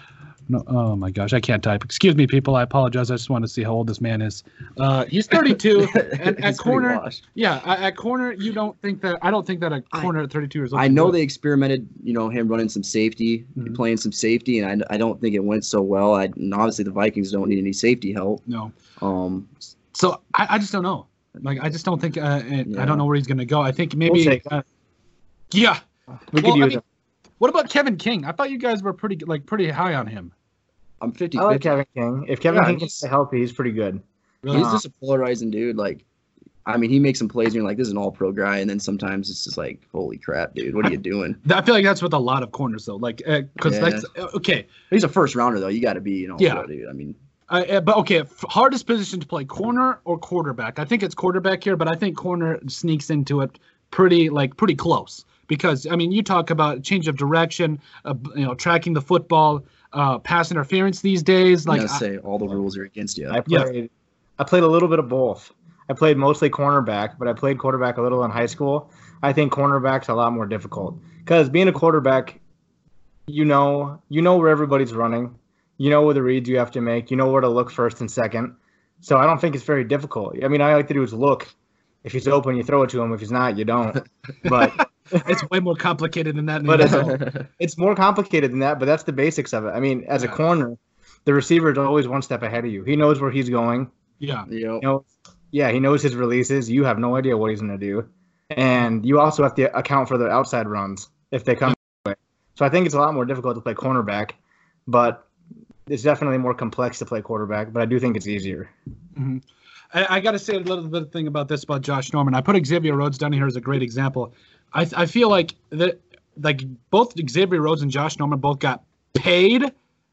No, oh my gosh, I can't type. Excuse me, people. I apologize. I just want to see how old this man is. Uh, he's 32. and He's at corner, yeah, at, at corner, you don't think that. I don't think that a corner at 32 years old. I know they experimented, you know, him running some safety, Mhm. playing some safety, and I, I don't think it went so well. I, and obviously, the Vikings don't need any safety help. No. Um, So I, I just don't know. Like I just don't think. Uh, I Yeah. don't know where he's gonna go. I think We'll maybe. uh, yeah. We Well, could I use mean, him. What about Kevin King? I thought you guys were pretty like pretty high on him. I'm 50 I like Kevin King. If Kevin Yeah, King can he's- stay healthy, he's pretty good. Really? He's just a polarizing dude. Like, I mean, he makes some plays, and you're like, this is an all pro guy. And then sometimes it's just like, holy crap, dude, what are you doing? I feel like that's with a lot of corners though. Like because Yeah. that's uh, okay. He's a first rounder, though. You got to be, you know, Yeah. dude. I mean, Uh, uh, but okay, f- hardest position to play, corner or quarterback? I think it's quarterback here, but I think corner sneaks into it pretty like pretty close because I mean you talk about change of direction, uh, you know, tracking the football, uh, pass interference these days. like, Like I I- say all the rules are against you. I Yeah. played. I played a little bit of both. I played mostly cornerback, but I played quarterback a little in high school. I think cornerback's a lot more difficult because being a quarterback, you know, you know where everybody's running, you know where the reads you have to make, you know where to look first and second. So I don't think it's very difficult. I mean, all I like to do is look. If he's open, you throw it to him. If he's not, you don't. But it's way more complicated than that. But it's- it's more complicated than that, but that's the basics of it. I mean, as a corner, the receiver is always one step ahead of you. He knows where he's going. yeah, you know, You know, yeah, he knows his releases. You have no idea what he's going to do, and you also have to account for the outside runs if they come. your way. So I think it's a lot more difficult to play cornerback, but it's definitely more complex to play quarterback. But I do think it's easier. Mhm. I, I got to say a little bit of thing about this about Josh Norman. I put Xavier Rhodes down here as a great example. I, I feel like that like both Xavier Rhodes and Josh Norman both got paid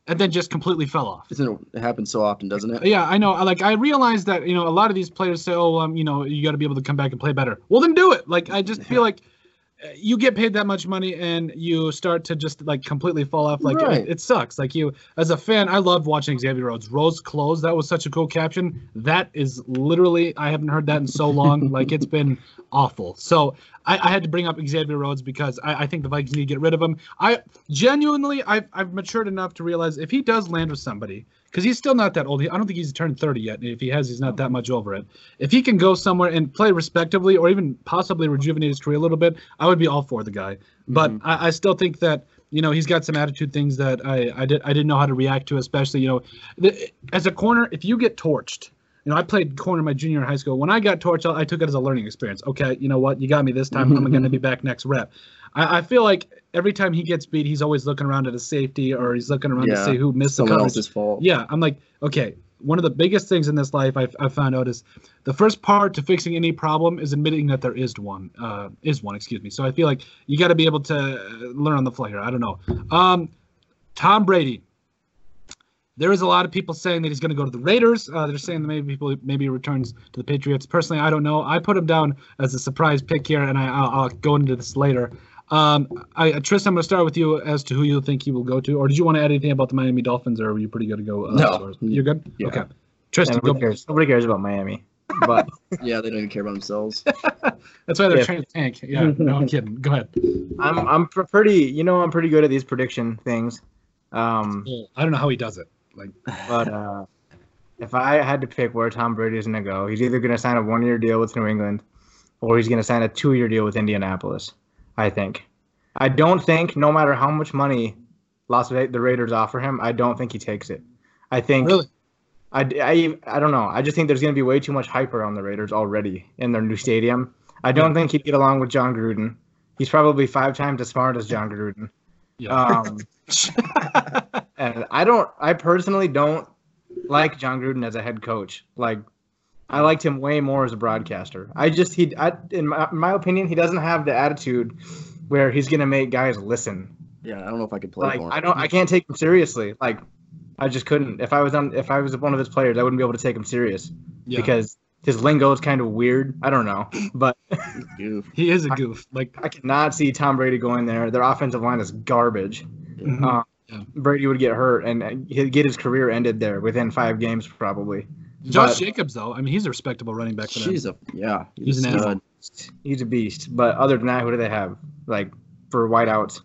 and then just completely fell off. Isn't it, it happens so often, doesn't it? Yeah, I know. I- Like I realize that you know a lot of these players say, "Oh, um, you know, you got to be able to come back and play better." Well, then do it. Like I just feel like uh, you get paid that much money and you start to just like completely fall off. Like Right. it, it sucks. Like you, as a fan, I love watching Xavier Rhodes. Rose clothes. That was such a cool caption. That is literally I haven't heard that in so long. like it's been awful. So I, I had to bring up Xavier Rhodes because I, I think the Vikings need to get rid of him. I genuinely, I've, I've matured enough to realize if he does land with somebody, because he's still not that old. I don't think he's turned 30 yet. If he has, he's not that much over it. If he can go somewhere and play respectively, or even possibly rejuvenate his career a little bit, I would be all for the guy. But Mhm. I, I still think that you know he's got some attitude things that I I did I didn't know how to react to, especially you know the, as a corner. If you get torched, you know I played corner my junior in high school. When I got torched, I, took it as a learning experience. Okay, you know what, you got me this time. I'm going to be back next rep. I, I feel like every time he gets beat, he's always looking around at a safety or he's looking around to see who missed the coverage. else's fault. Yeah, I'm like, okay, one of the biggest things in this life I've, I've found out is the first part to fixing any problem is admitting that there is one. Uh, is one, excuse me. So I feel like you got to be able to learn on the fly here. I don't know. Um, Tom Brady. There is a lot of people saying that he's going to go to the Raiders. Uh, they're saying that maybe people maybe he returns to the Patriots. Personally, I don't know. I put him down as a surprise pick here, and I, I'll, I'll go into this later. Um, I, Tristin, I'm going to start with you as to who you think he will go to, or did you want to add anything about the Miami Dolphins, or are you pretty good to go? Uh, No. as far as- you're good. Yeah. Okay, Tristin, Nobody go. cares. Nobody cares about Miami. But Yeah, they don't even care about themselves. That's why they're Yeah. trying to tank. Yeah, no, I'm kidding. Go ahead. I'm I'm pr- pretty. You know, I'm pretty good at these prediction things. Um, I don't know how he does it. Like, but uh, if I had to pick where Tom Brady is going to go, he's either going to sign a one-year deal with New England, or he's going to sign a two-year deal with Indianapolis. I think. I don't think, no matter how much money Las Vegas, the Raiders offer him, I don't think he takes it. I think. really? I, I, I don't know. I just think there's going to be way too much hype around the Raiders already in their new stadium. I don't think he'd get along with Jon Gruden. He's probably five times as smart as Jon Gruden. Yeah. Um, and I don't. I personally don't like Jon Gruden as a head coach. Like, I liked him way more as a broadcaster. I just he, I, in, my, in my opinion, he doesn't have the attitude where he's going to make guys listen. Yeah, I don't know if I could play Like, for him. I don't. I can't take him seriously. Like, I just couldn't. If I was on, if I was one of his players, I wouldn't be able to take him serious yeah. because his lingo is kind of weird. I don't know, but he is a goof. Like, I could not see Tom Brady going there. Their offensive line is garbage. mhm. Uh, Yeah. Brady would get hurt and he'd get his career ended there within five games, probably. Josh but- Jacobs, though, I mean, he's a respectable running back for them. She's a yeah. He's an a animal. He's a beast. But other than that, who do they have? Like for wideouts?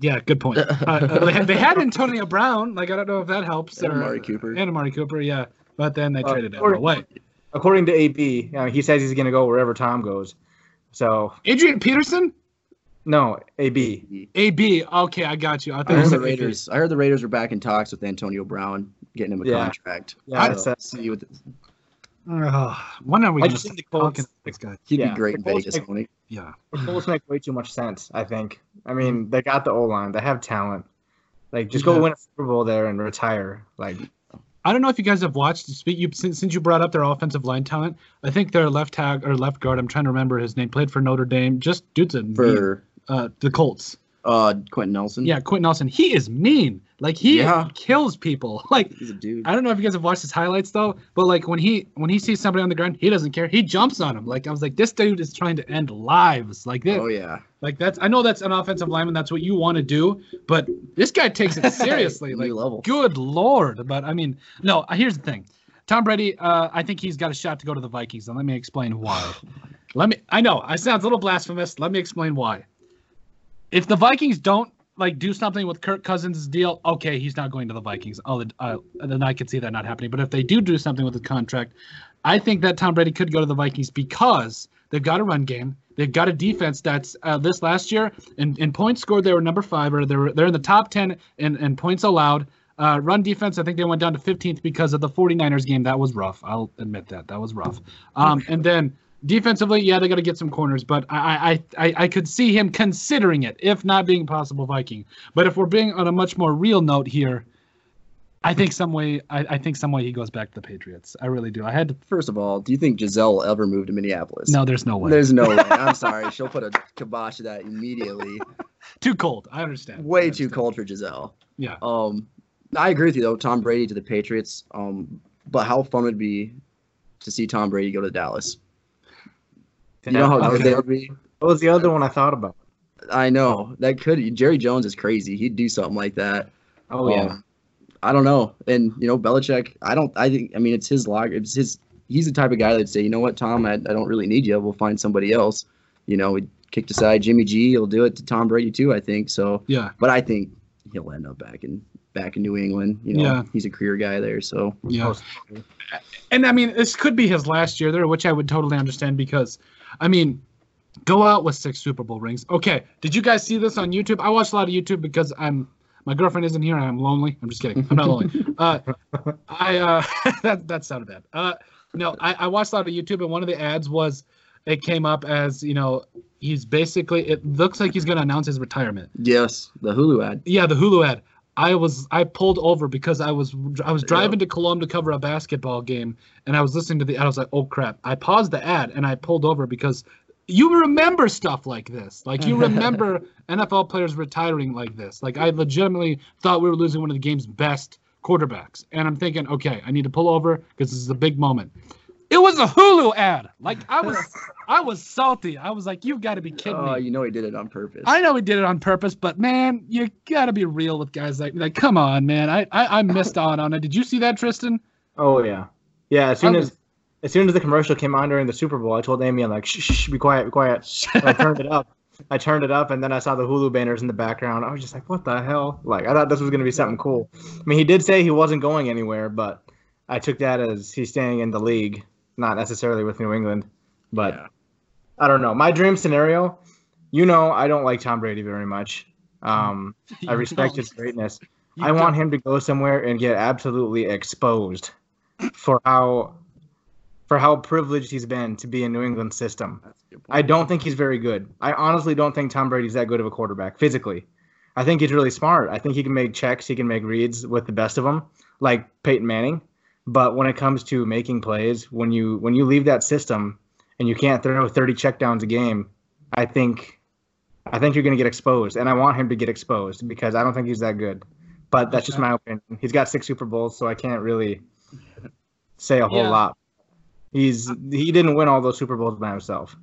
Yeah, good point. Uh, uh, they, had, they had Antonio Brown. Like, I don't know if that helps. And or- Amari Cooper. And Amari Cooper, yeah. But then they Uh, traded him away. According to AP, you know, he says he's going to go wherever Tom goes. So Adrian Peterson? No, AB. AB. Okay, I got you. I I heard the said Raiders. I heard the Raiders were back in talks with Antonio Brown, getting him a Yeah. contract. Yeah, I- that's, uh, See what Uh, when are we I going just to think the talk Colts- to this guy? he'd Yeah. be great in The Colts Vegas, make- Tony. Yeah. the Colts make way too much sense. I think. I mean, they got the O line. They have talent. Like, just go win a Super Bowl there and retire. Like, I don't know if you guys have watched. You since, since you brought up their offensive line talent. I think their left tag or left guard. I'm trying to remember his name. Played for Notre Dame. Just dude's a mean- For uh, the Colts. uh Quenton Nelson. Yeah, Quenton Nelson. He is mean. Like he Yeah. kills people. Like He's a dude. I don't know if you guys have watched his highlights though, but like when he when he sees somebody on the ground, he doesn't care. He jumps on him. Like I was like, this dude is trying to end lives. Like this. Oh yeah. Like that's I know that's an offensive lineman. That's what you want to do, but this guy takes it seriously. New like level. good lord. But I mean, no. uh, Here's the thing. Tom Brady. Uh, I think he's got a shot to go to the Vikings, and let me explain why. let me. I know I sounds a little blasphemous. Let me explain why. If the Vikings don't like do something with Kirk Cousins' deal, okay, he's not going to the Vikings. Oh, then I could see that not happening. But if they do do something with the contract, I think that Tom Brady could go to the Vikings because they've got a run game. They've got a defense that's uh, this last year in, in points scored they were number five or they're they're in the top ten in, in points allowed. Uh, run defense, I think they went down to 15th because of the 49ers game. That was rough. I'll admit that. That was rough. Um, and then defensively, yeah, they got to get some corners, but I, I I I could see him considering it, if not being possible Viking. But if we're being on a much more real note here, I think some way I, I think some way he goes back to the Patriots. I really do. I had to, First of all, do you think Gisele will ever move to Minneapolis? no, there's no way. There's no way. I'm sorry. She'll put a kibosh to that immediately. too cold. I understand. I Way too cold for Gisele. Yeah. Um, I agree with you though. Tom Brady to the Patriots. Um, but how fun would it be to see Tom Brady go to Dallas? You know how good Okay. that would be. What was the other one I thought about? I know that could. Jerry Jones is crazy. He'd do something like that. Oh yeah. Um, I don't know. And you know, Belichick. I don't. I think. I mean, it's his log. It's his. He's the type of guy that'd say, you know what, Tom, I, I don't really need you. We'll find somebody else. You know, we kicked aside Jimmy G. He'll do it to Tom Brady too. I think so. Yeah. But I think he'll end up back in back in New England. You know, Yeah. he's a career guy there. So Yeah. And I mean, this could be his last year there, which I would totally understand because, I mean, go out with six Super Bowl rings. Okay. Did you guys see this on YouTube? I watch a lot of YouTube because I'm my girlfriend isn't here and I'm lonely. I'm just kidding. I'm not lonely. Uh, I uh, that that sounded bad. Uh, no, I, I watched a lot of YouTube and one of the ads was it came up as you know he's basically it looks like he's going to announce his retirement. yes, the Hulu ad. Yeah, the Hulu ad. I was I pulled over because I was I was driving to Colome to cover a basketball game, and I was listening to the. I was like, oh crap! I paused the ad and I pulled over because you remember stuff like this. Like you remember NFL players retiring like this. Like I legitimately thought we were losing one of the game's best quarterbacks, and I'm thinking, okay, I need to pull over because this is a big moment. It was a Hulu ad. Like I was, I was salty. I was like, you've got to be kidding Oh, me. you know he did it on purpose. I know he did it on purpose, but man, you got to be real with guys like like. Come on, man. I I, I missed out on it. Did you see that, Tristin? Oh yeah, yeah. As soon I as as soon as the commercial came on during the Super Bowl, I told Amy, I'm like, shh, shh, shh be quiet, be quiet. So I turned it up. I turned it up, and then I saw the Hulu banners in the background. I was just like, what the hell? Like, I thought this was gonna be something cool. I mean, he did say he wasn't going anywhere, but I took that as he's staying in the league, not necessarily with New England. But Yeah. I don't know. My dream scenario, you know, I don't like Tom Brady very much. Um, I respect don't. his greatness. You I want don't. him to go somewhere and get absolutely exposed for how for how privileged he's been to be in New England system. That's a good I don't think he's very good. I honestly don't think Tom Brady's that good of a quarterback physically. I think he's really smart. I think he can make checks, he can make reads with the best of them, like Peyton Manning. But when it comes to making plays, when you when you leave that system and you can't throw 30 checkdowns a game, I think I think you're going to get exposed, and I want him to get exposed because I don't think he's that good. But that's just my opinion. He's got six Super Bowls, so I can't really say a whole Yeah. lot. He's he didn't win all those Super Bowls by himself.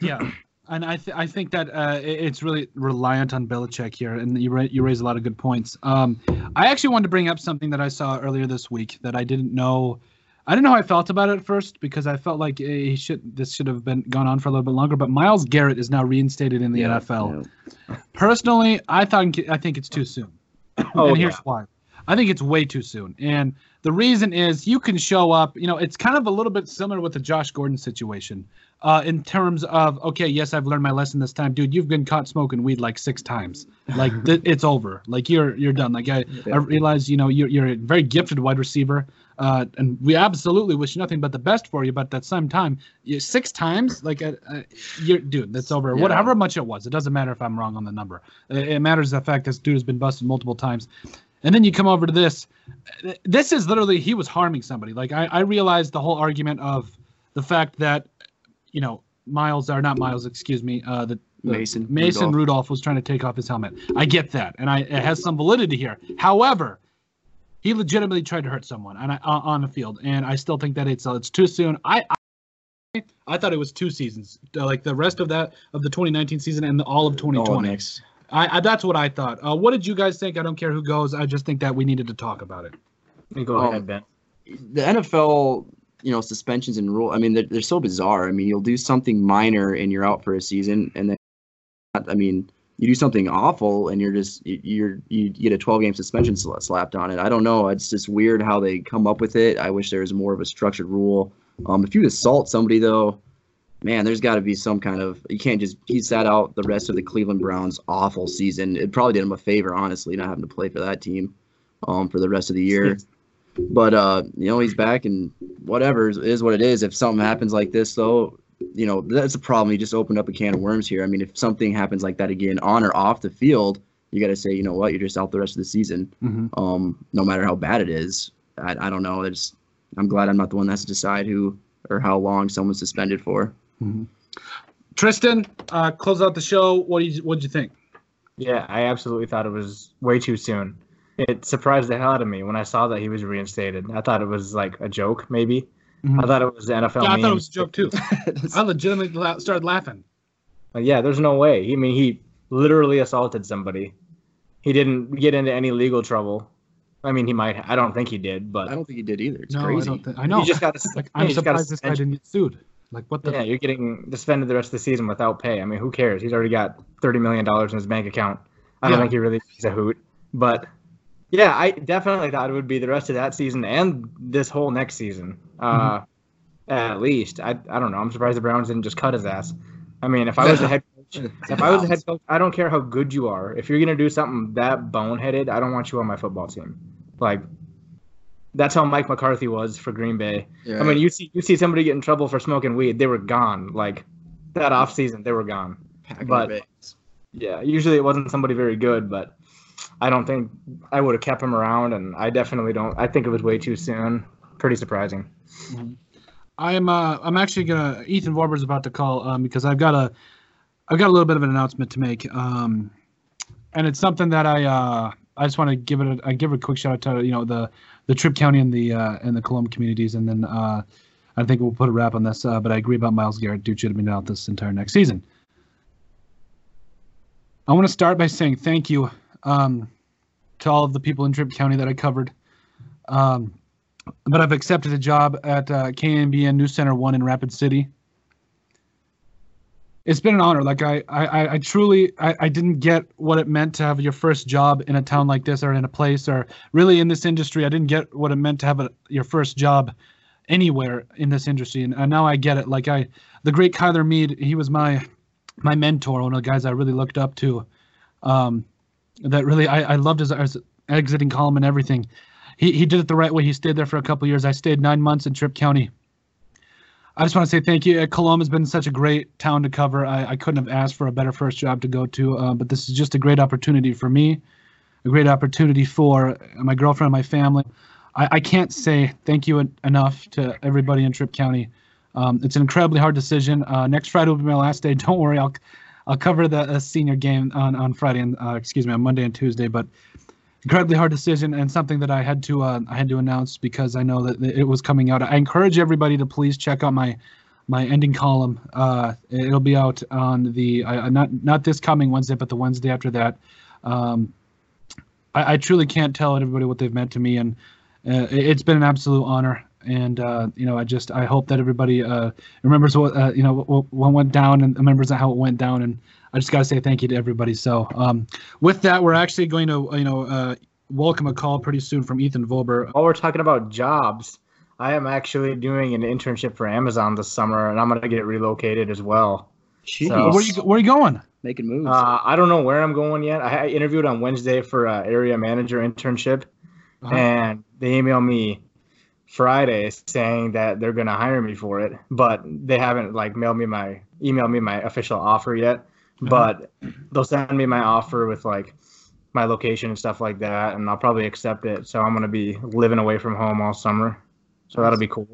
Yeah, and I th- I think that uh, it's really reliant on Belichick here, and you ra- you raise a lot of good points. Um, I actually wanted to bring up something that I saw earlier this week that I didn't know. I didn't know how I felt about it at first because I felt like eh, he should this should have been gone on for a little bit longer. But Myles Garrett is now reinstated in the Yeah, NFL. yeah. Personally, I thought I think it's too soon. Oh, and here's yeah. why. I think it's way too soon. And the reason is you can show up, you know, it's kind of a little bit similar with the Josh Gordon situation. Uh, in terms of, okay, yes, I've learned my lesson this time, dude. You've been caught smoking weed like six times. Like th- it's over. Like you're you're done. Like I, I realize, you know, you're you're a very gifted wide receiver, uh, and we absolutely wish nothing but the best for you. But at the same time, you, six times, like, uh, uh, you're dude, that's over. Yeah. Whatever much it was, it doesn't matter if I'm wrong on the number. It, it matters the fact this dude has been busted multiple times. And then you come over to this. This is literally he was harming somebody. Like I, I realized the whole argument of the fact that, you know, Myles or not Myles, excuse me, uh, the, the Mason Mason Rudolph. Rudolph. was trying to take off his helmet. I get that, and I it has some validity here. However, he legitimately tried to hurt someone and I, on on the field, and I still think that it's uh, it's too soon. I. I I thought it was two seasons, uh, like the rest of that of the 2019 season and the, all of 2020. Oh, next. I, I that's what I thought. Uh, what did you guys think? I don't care who goes. I just think that we needed to talk about it. You go Um, ahead, Ben. the NFL, you know, suspensions and rule. I mean, they're, they're so bizarre. I mean, you'll do something minor and you're out for a season, and then, I mean, you do something awful and you're just you- you're you get a 12 game suspension sla- slapped on it. I don't know. It's just weird how they come up with it. I wish there was more of a structured rule. Um, if you assault somebody though, man, there's got to be some kind of you can't just he sat out the rest of the Cleveland Browns awful season. It probably did him a favor, honestly, not having to play for that team um, for the rest of the year. But uh, you know, he's back and whatever is, what it is. If something happens like this, though, you know, that's a problem. You just opened up a can of worms here. I mean, if something happens like that again on or off the field, you got to say, you know what, you're just out the rest of the season. Mm-hmm. Um, no matter how bad it is. I, I don't know. It's I'm glad I'm not the one that has to decide who or how long someone's suspended for. Tristin, uh, close out the show. What do you what did you think? Yeah, I absolutely thought it was way too soon. It surprised the hell out of me when I saw that he was reinstated. I thought it was like a joke, maybe. Mhm. I thought it was the NFL. Yeah, I thought it was a joke too. I legitimately la- started laughing. Like, yeah, there's no way. I mean, he literally assaulted somebody. He didn't get into any legal trouble. I mean, he might. I don't think he did, but I don't think he did either. It's no, crazy. I don't think. I know. He just got a, like, I'm he just got a surprised this guy didn't get sued. Like what the? Yeah, you're getting suspended the rest of the season without pay. I mean, who cares? He's already got thirty million dollars in his bank account. I don't Yeah. think he really needs a hoot. But yeah, I definitely thought it would be the rest of that season and this whole next season. Uh, at least I I don't know. I'm surprised the Browns didn't just cut his ass. I mean, if I was the head coach, if I was the head coach, I don't care how good you are. If you're gonna do something that boneheaded, I don't want you on my football team. Like. That's how Mike McCarthy was for Green Bay. Yeah. I mean, you see you see somebody get in trouble for smoking weed, they were gone. Like that off season, they were gone. Packing but- Yeah, usually it wasn't somebody very good, but I don't think I would have kept him around, and I definitely don't. I think it was way too soon. Pretty surprising. I'm uh I'm actually gonna Ethan Vorber's about to call um because I've got a I've got a little bit of an announcement to make um and it's something that I uh I just want to give it a I give a quick shout out to you know the the Tripp County and the uh, and the Colome communities, and then uh, I think we'll put a wrap on this. Uh, but I agree about Myles Garrett. Dude should have been out this entire next season. I want to start by saying thank you um, to all of the people in Tripp County that I covered. Um, but I've accepted a job at uh, KNBN News Center One in Rapid City. It's been an honor. Like I, I, I truly, I, I didn't get what it meant to have your first job in a town like this, or in a place, or really in this industry. I didn't get what it meant to have a, your first job anywhere in this industry, and, and now I get it. Like I, the great Kyler Mead, he was my, my mentor, one of the guys I really looked up to. Um, that really, I, I loved his, his exiting column and everything he, he did it the right way. He stayed there for a couple years. I stayed nine months in Tripp County. I just want to say thank you. Colome has been such a great town to cover. I, I couldn't have asked for a better first job to go to, uh, but this is just a great opportunity for me, a great opportunity for my girlfriend my family. I, I can't say thank you enough to everybody in Tripp County. Um, it's an incredibly hard decision. Uh, next Friday will be my last day. Don't worry, I'll I'll cover the uh, senior game on on Friday and uh, excuse me on Monday and Tuesday. But incredibly hard decision and something that I had to uh, I had to announce because I know that it was coming out. I encourage everybody to please check out my my ending column. Uh, it'll be out on the uh, not not this coming Wednesday, but the Wednesday after that. Um, I, I, truly can't tell everybody what they've meant to me, and uh, it's been an absolute honor. And uh, you know, I just I hope that everybody uh, remembers what you know what, what went down and remembers how it went down and I just got to say thank you to everybody. So um, with that, we're actually going to you know uh, welcome a call pretty soon from Ethan Volber. While we're talking about jobs, I am actually doing an internship for Amazon this summer, and I'm going to get relocated as well. So, where you where are you going? Making moves. Uh, I don't know where I'm going yet. I, I interviewed on Wednesday for a area manager internship, uh-huh. and they emailed me Friday saying that they're going to hire me for it, but they haven't like mailed me my email me my official offer yet. Uh-huh. but they'll send me my offer with like my location and stuff like that, and I'll probably accept it. So I'm gonna be living away from home all summer, so that'll be cool.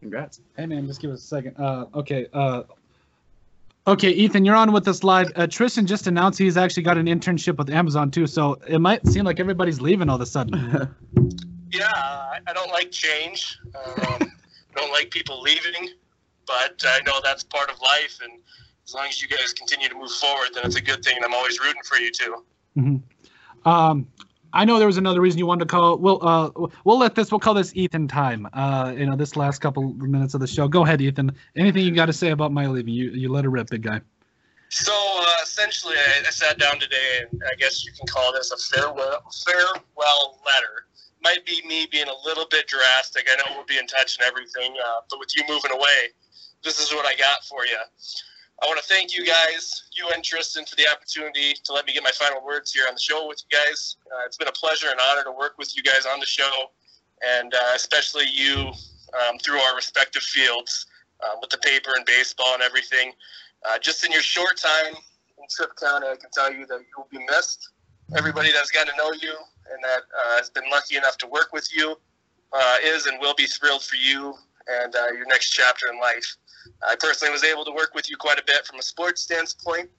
Congrats. Hey man, just give us a second. Uh, okay. Uh, okay, Ethan, you're on with us live. Uh, Tristin just announced he's actually got an internship with Amazon too, so it might seem like everybody's leaving all of a sudden. yeah, I don't like change. Um, don't like people leaving, but I know that's part of life, and as long as you guys continue to move forward, then it's a good thing, and I'm always rooting for you too. Mm-hmm. Um, I know there was another reason you wanted to call. We'll uh, we'll let this. We'll call this Ethan time. Uh, you know, this last couple minutes of the show. Go ahead, Ethan. Anything you got to say about my leaving? You you let it rip, big guy. So uh, essentially, I, I, sat down today, and I guess you can call this a farewell farewell letter. Might be me being a little bit drastic. I know we'll be in touch and everything, uh, but with you moving away, this is what I got for you. I want to thank you guys, you and Tristin, for the opportunity to let me get my final words here on the show with you guys. Uh, it's been a pleasure and honor to work with you guys on the show, and uh, especially you um, through our respective fields uh, with the paper and baseball and everything. Uh, just in your short time in Tripp County, I can tell you that you will be missed. Everybody that's got to know you and that uh, has been lucky enough to work with you is and will be thrilled for you and your next chapter in life. I personally was able to work with you quite a bit from a sports standpoint,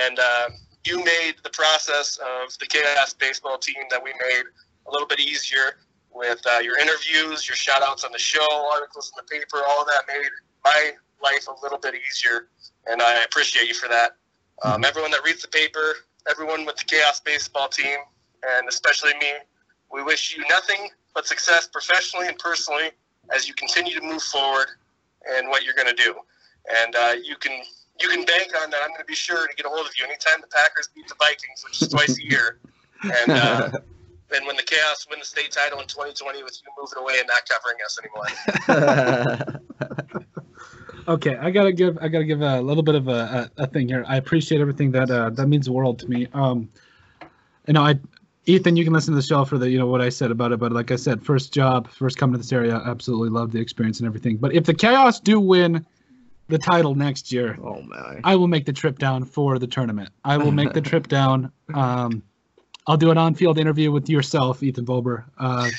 and uh, you made the process of the Chaos baseball team that we made a little bit easier with uh, your interviews, your shout outs on the show, articles in the paper, all that made my life a little bit easier, and I appreciate you for that. Um, mm-hmm. everyone that reads the paper, everyone with the Chaos baseball team, and especially me, we wish you nothing but success professionally and personally as you continue to move forward and what you're going to do. And uh, you can you can bank on that. I'm going to be sure to get a hold of you anytime the Packers beat the Vikings, which is twice a year. And uh, then when the Chaos win the state title in 2020 with you moving away and not covering us anymore. okay, I gotta give I gotta give a little bit of a, a, a thing here. I appreciate everything that uh, that means the world to me. Um, you know, I Ethan, you can listen to the show for the you know what I said about it, but like I said, first job, first coming to this area, absolutely love the experience and everything. But if the Chaos do win the title next year, oh man, I will make the trip down for the tournament. I will make the trip down. Um, I'll do an on-field interview with yourself, Ethan Volber, uh,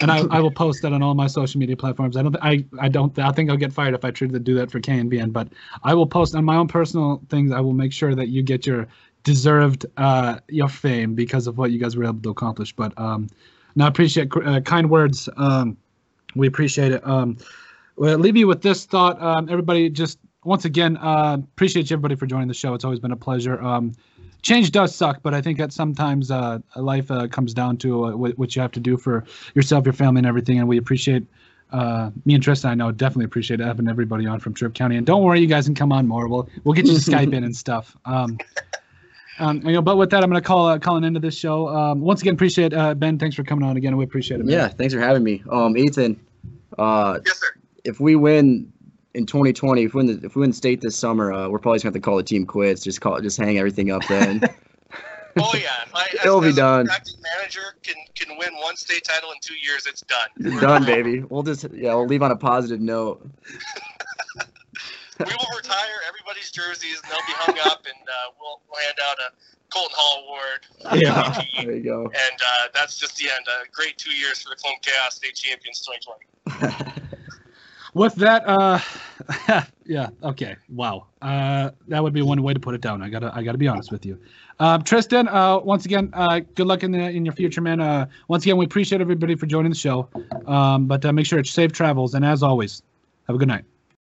and I, I will post that on all my social media platforms. I don't, I, I don't, I think I'll get fired if I try to do that for KNBN, but I will post on my own personal things. I will make sure that you get your deserved uh, your fame because of what you guys were able to accomplish. But um, no, I appreciate uh, kind words. Um, we appreciate it. Um, we'll leave you with this thought. Um, everybody, just once again, uh, appreciate everybody for joining the show. It's always been a pleasure. Um, change does suck, but I think that sometimes uh, life uh, comes down to uh, what, what you have to do for yourself, your family, and everything. And we appreciate uh, me and Tristin. I know definitely appreciate having everybody on from Tripp County. And don't worry, you guys can come on more. We'll we'll get you to Skype in and stuff. Um, um, you know, but with that, I'm going to call uh, call an end to this show. Um, once again, appreciate uh, Ben. Thanks for coming on again. We appreciate it. man. Yeah, thanks for having me. Um, Ethan, uh, Yes, sir. if we win in 2020, if we win, the, if we win state this summer, uh, we're probably just gonna have to call the team quits. Just call, just hang everything up then. Oh yeah, my, as, It'll be as a done. Acting manager can can win one state title in two years. It's done. It's done, baby. We'll just yeah, we'll leave on a positive note. we will retire everybody's jerseys, and they'll be hung up, and uh, we'll, we'll hand out a Colton Hall Award. Yeah. MVP, There you go. and uh, that's just the end. A great two years for the Colome Chaos State Champions 2020. With that, uh, yeah, okay, wow, uh, that would be one way to put it down. I gotta, I gotta be honest with you, um, Tristin. Uh, once again, uh, good luck in the in your future, man. Uh, once again, we appreciate everybody for joining the show. Um, but uh, make sure it's safe travels, and as always, have a good night.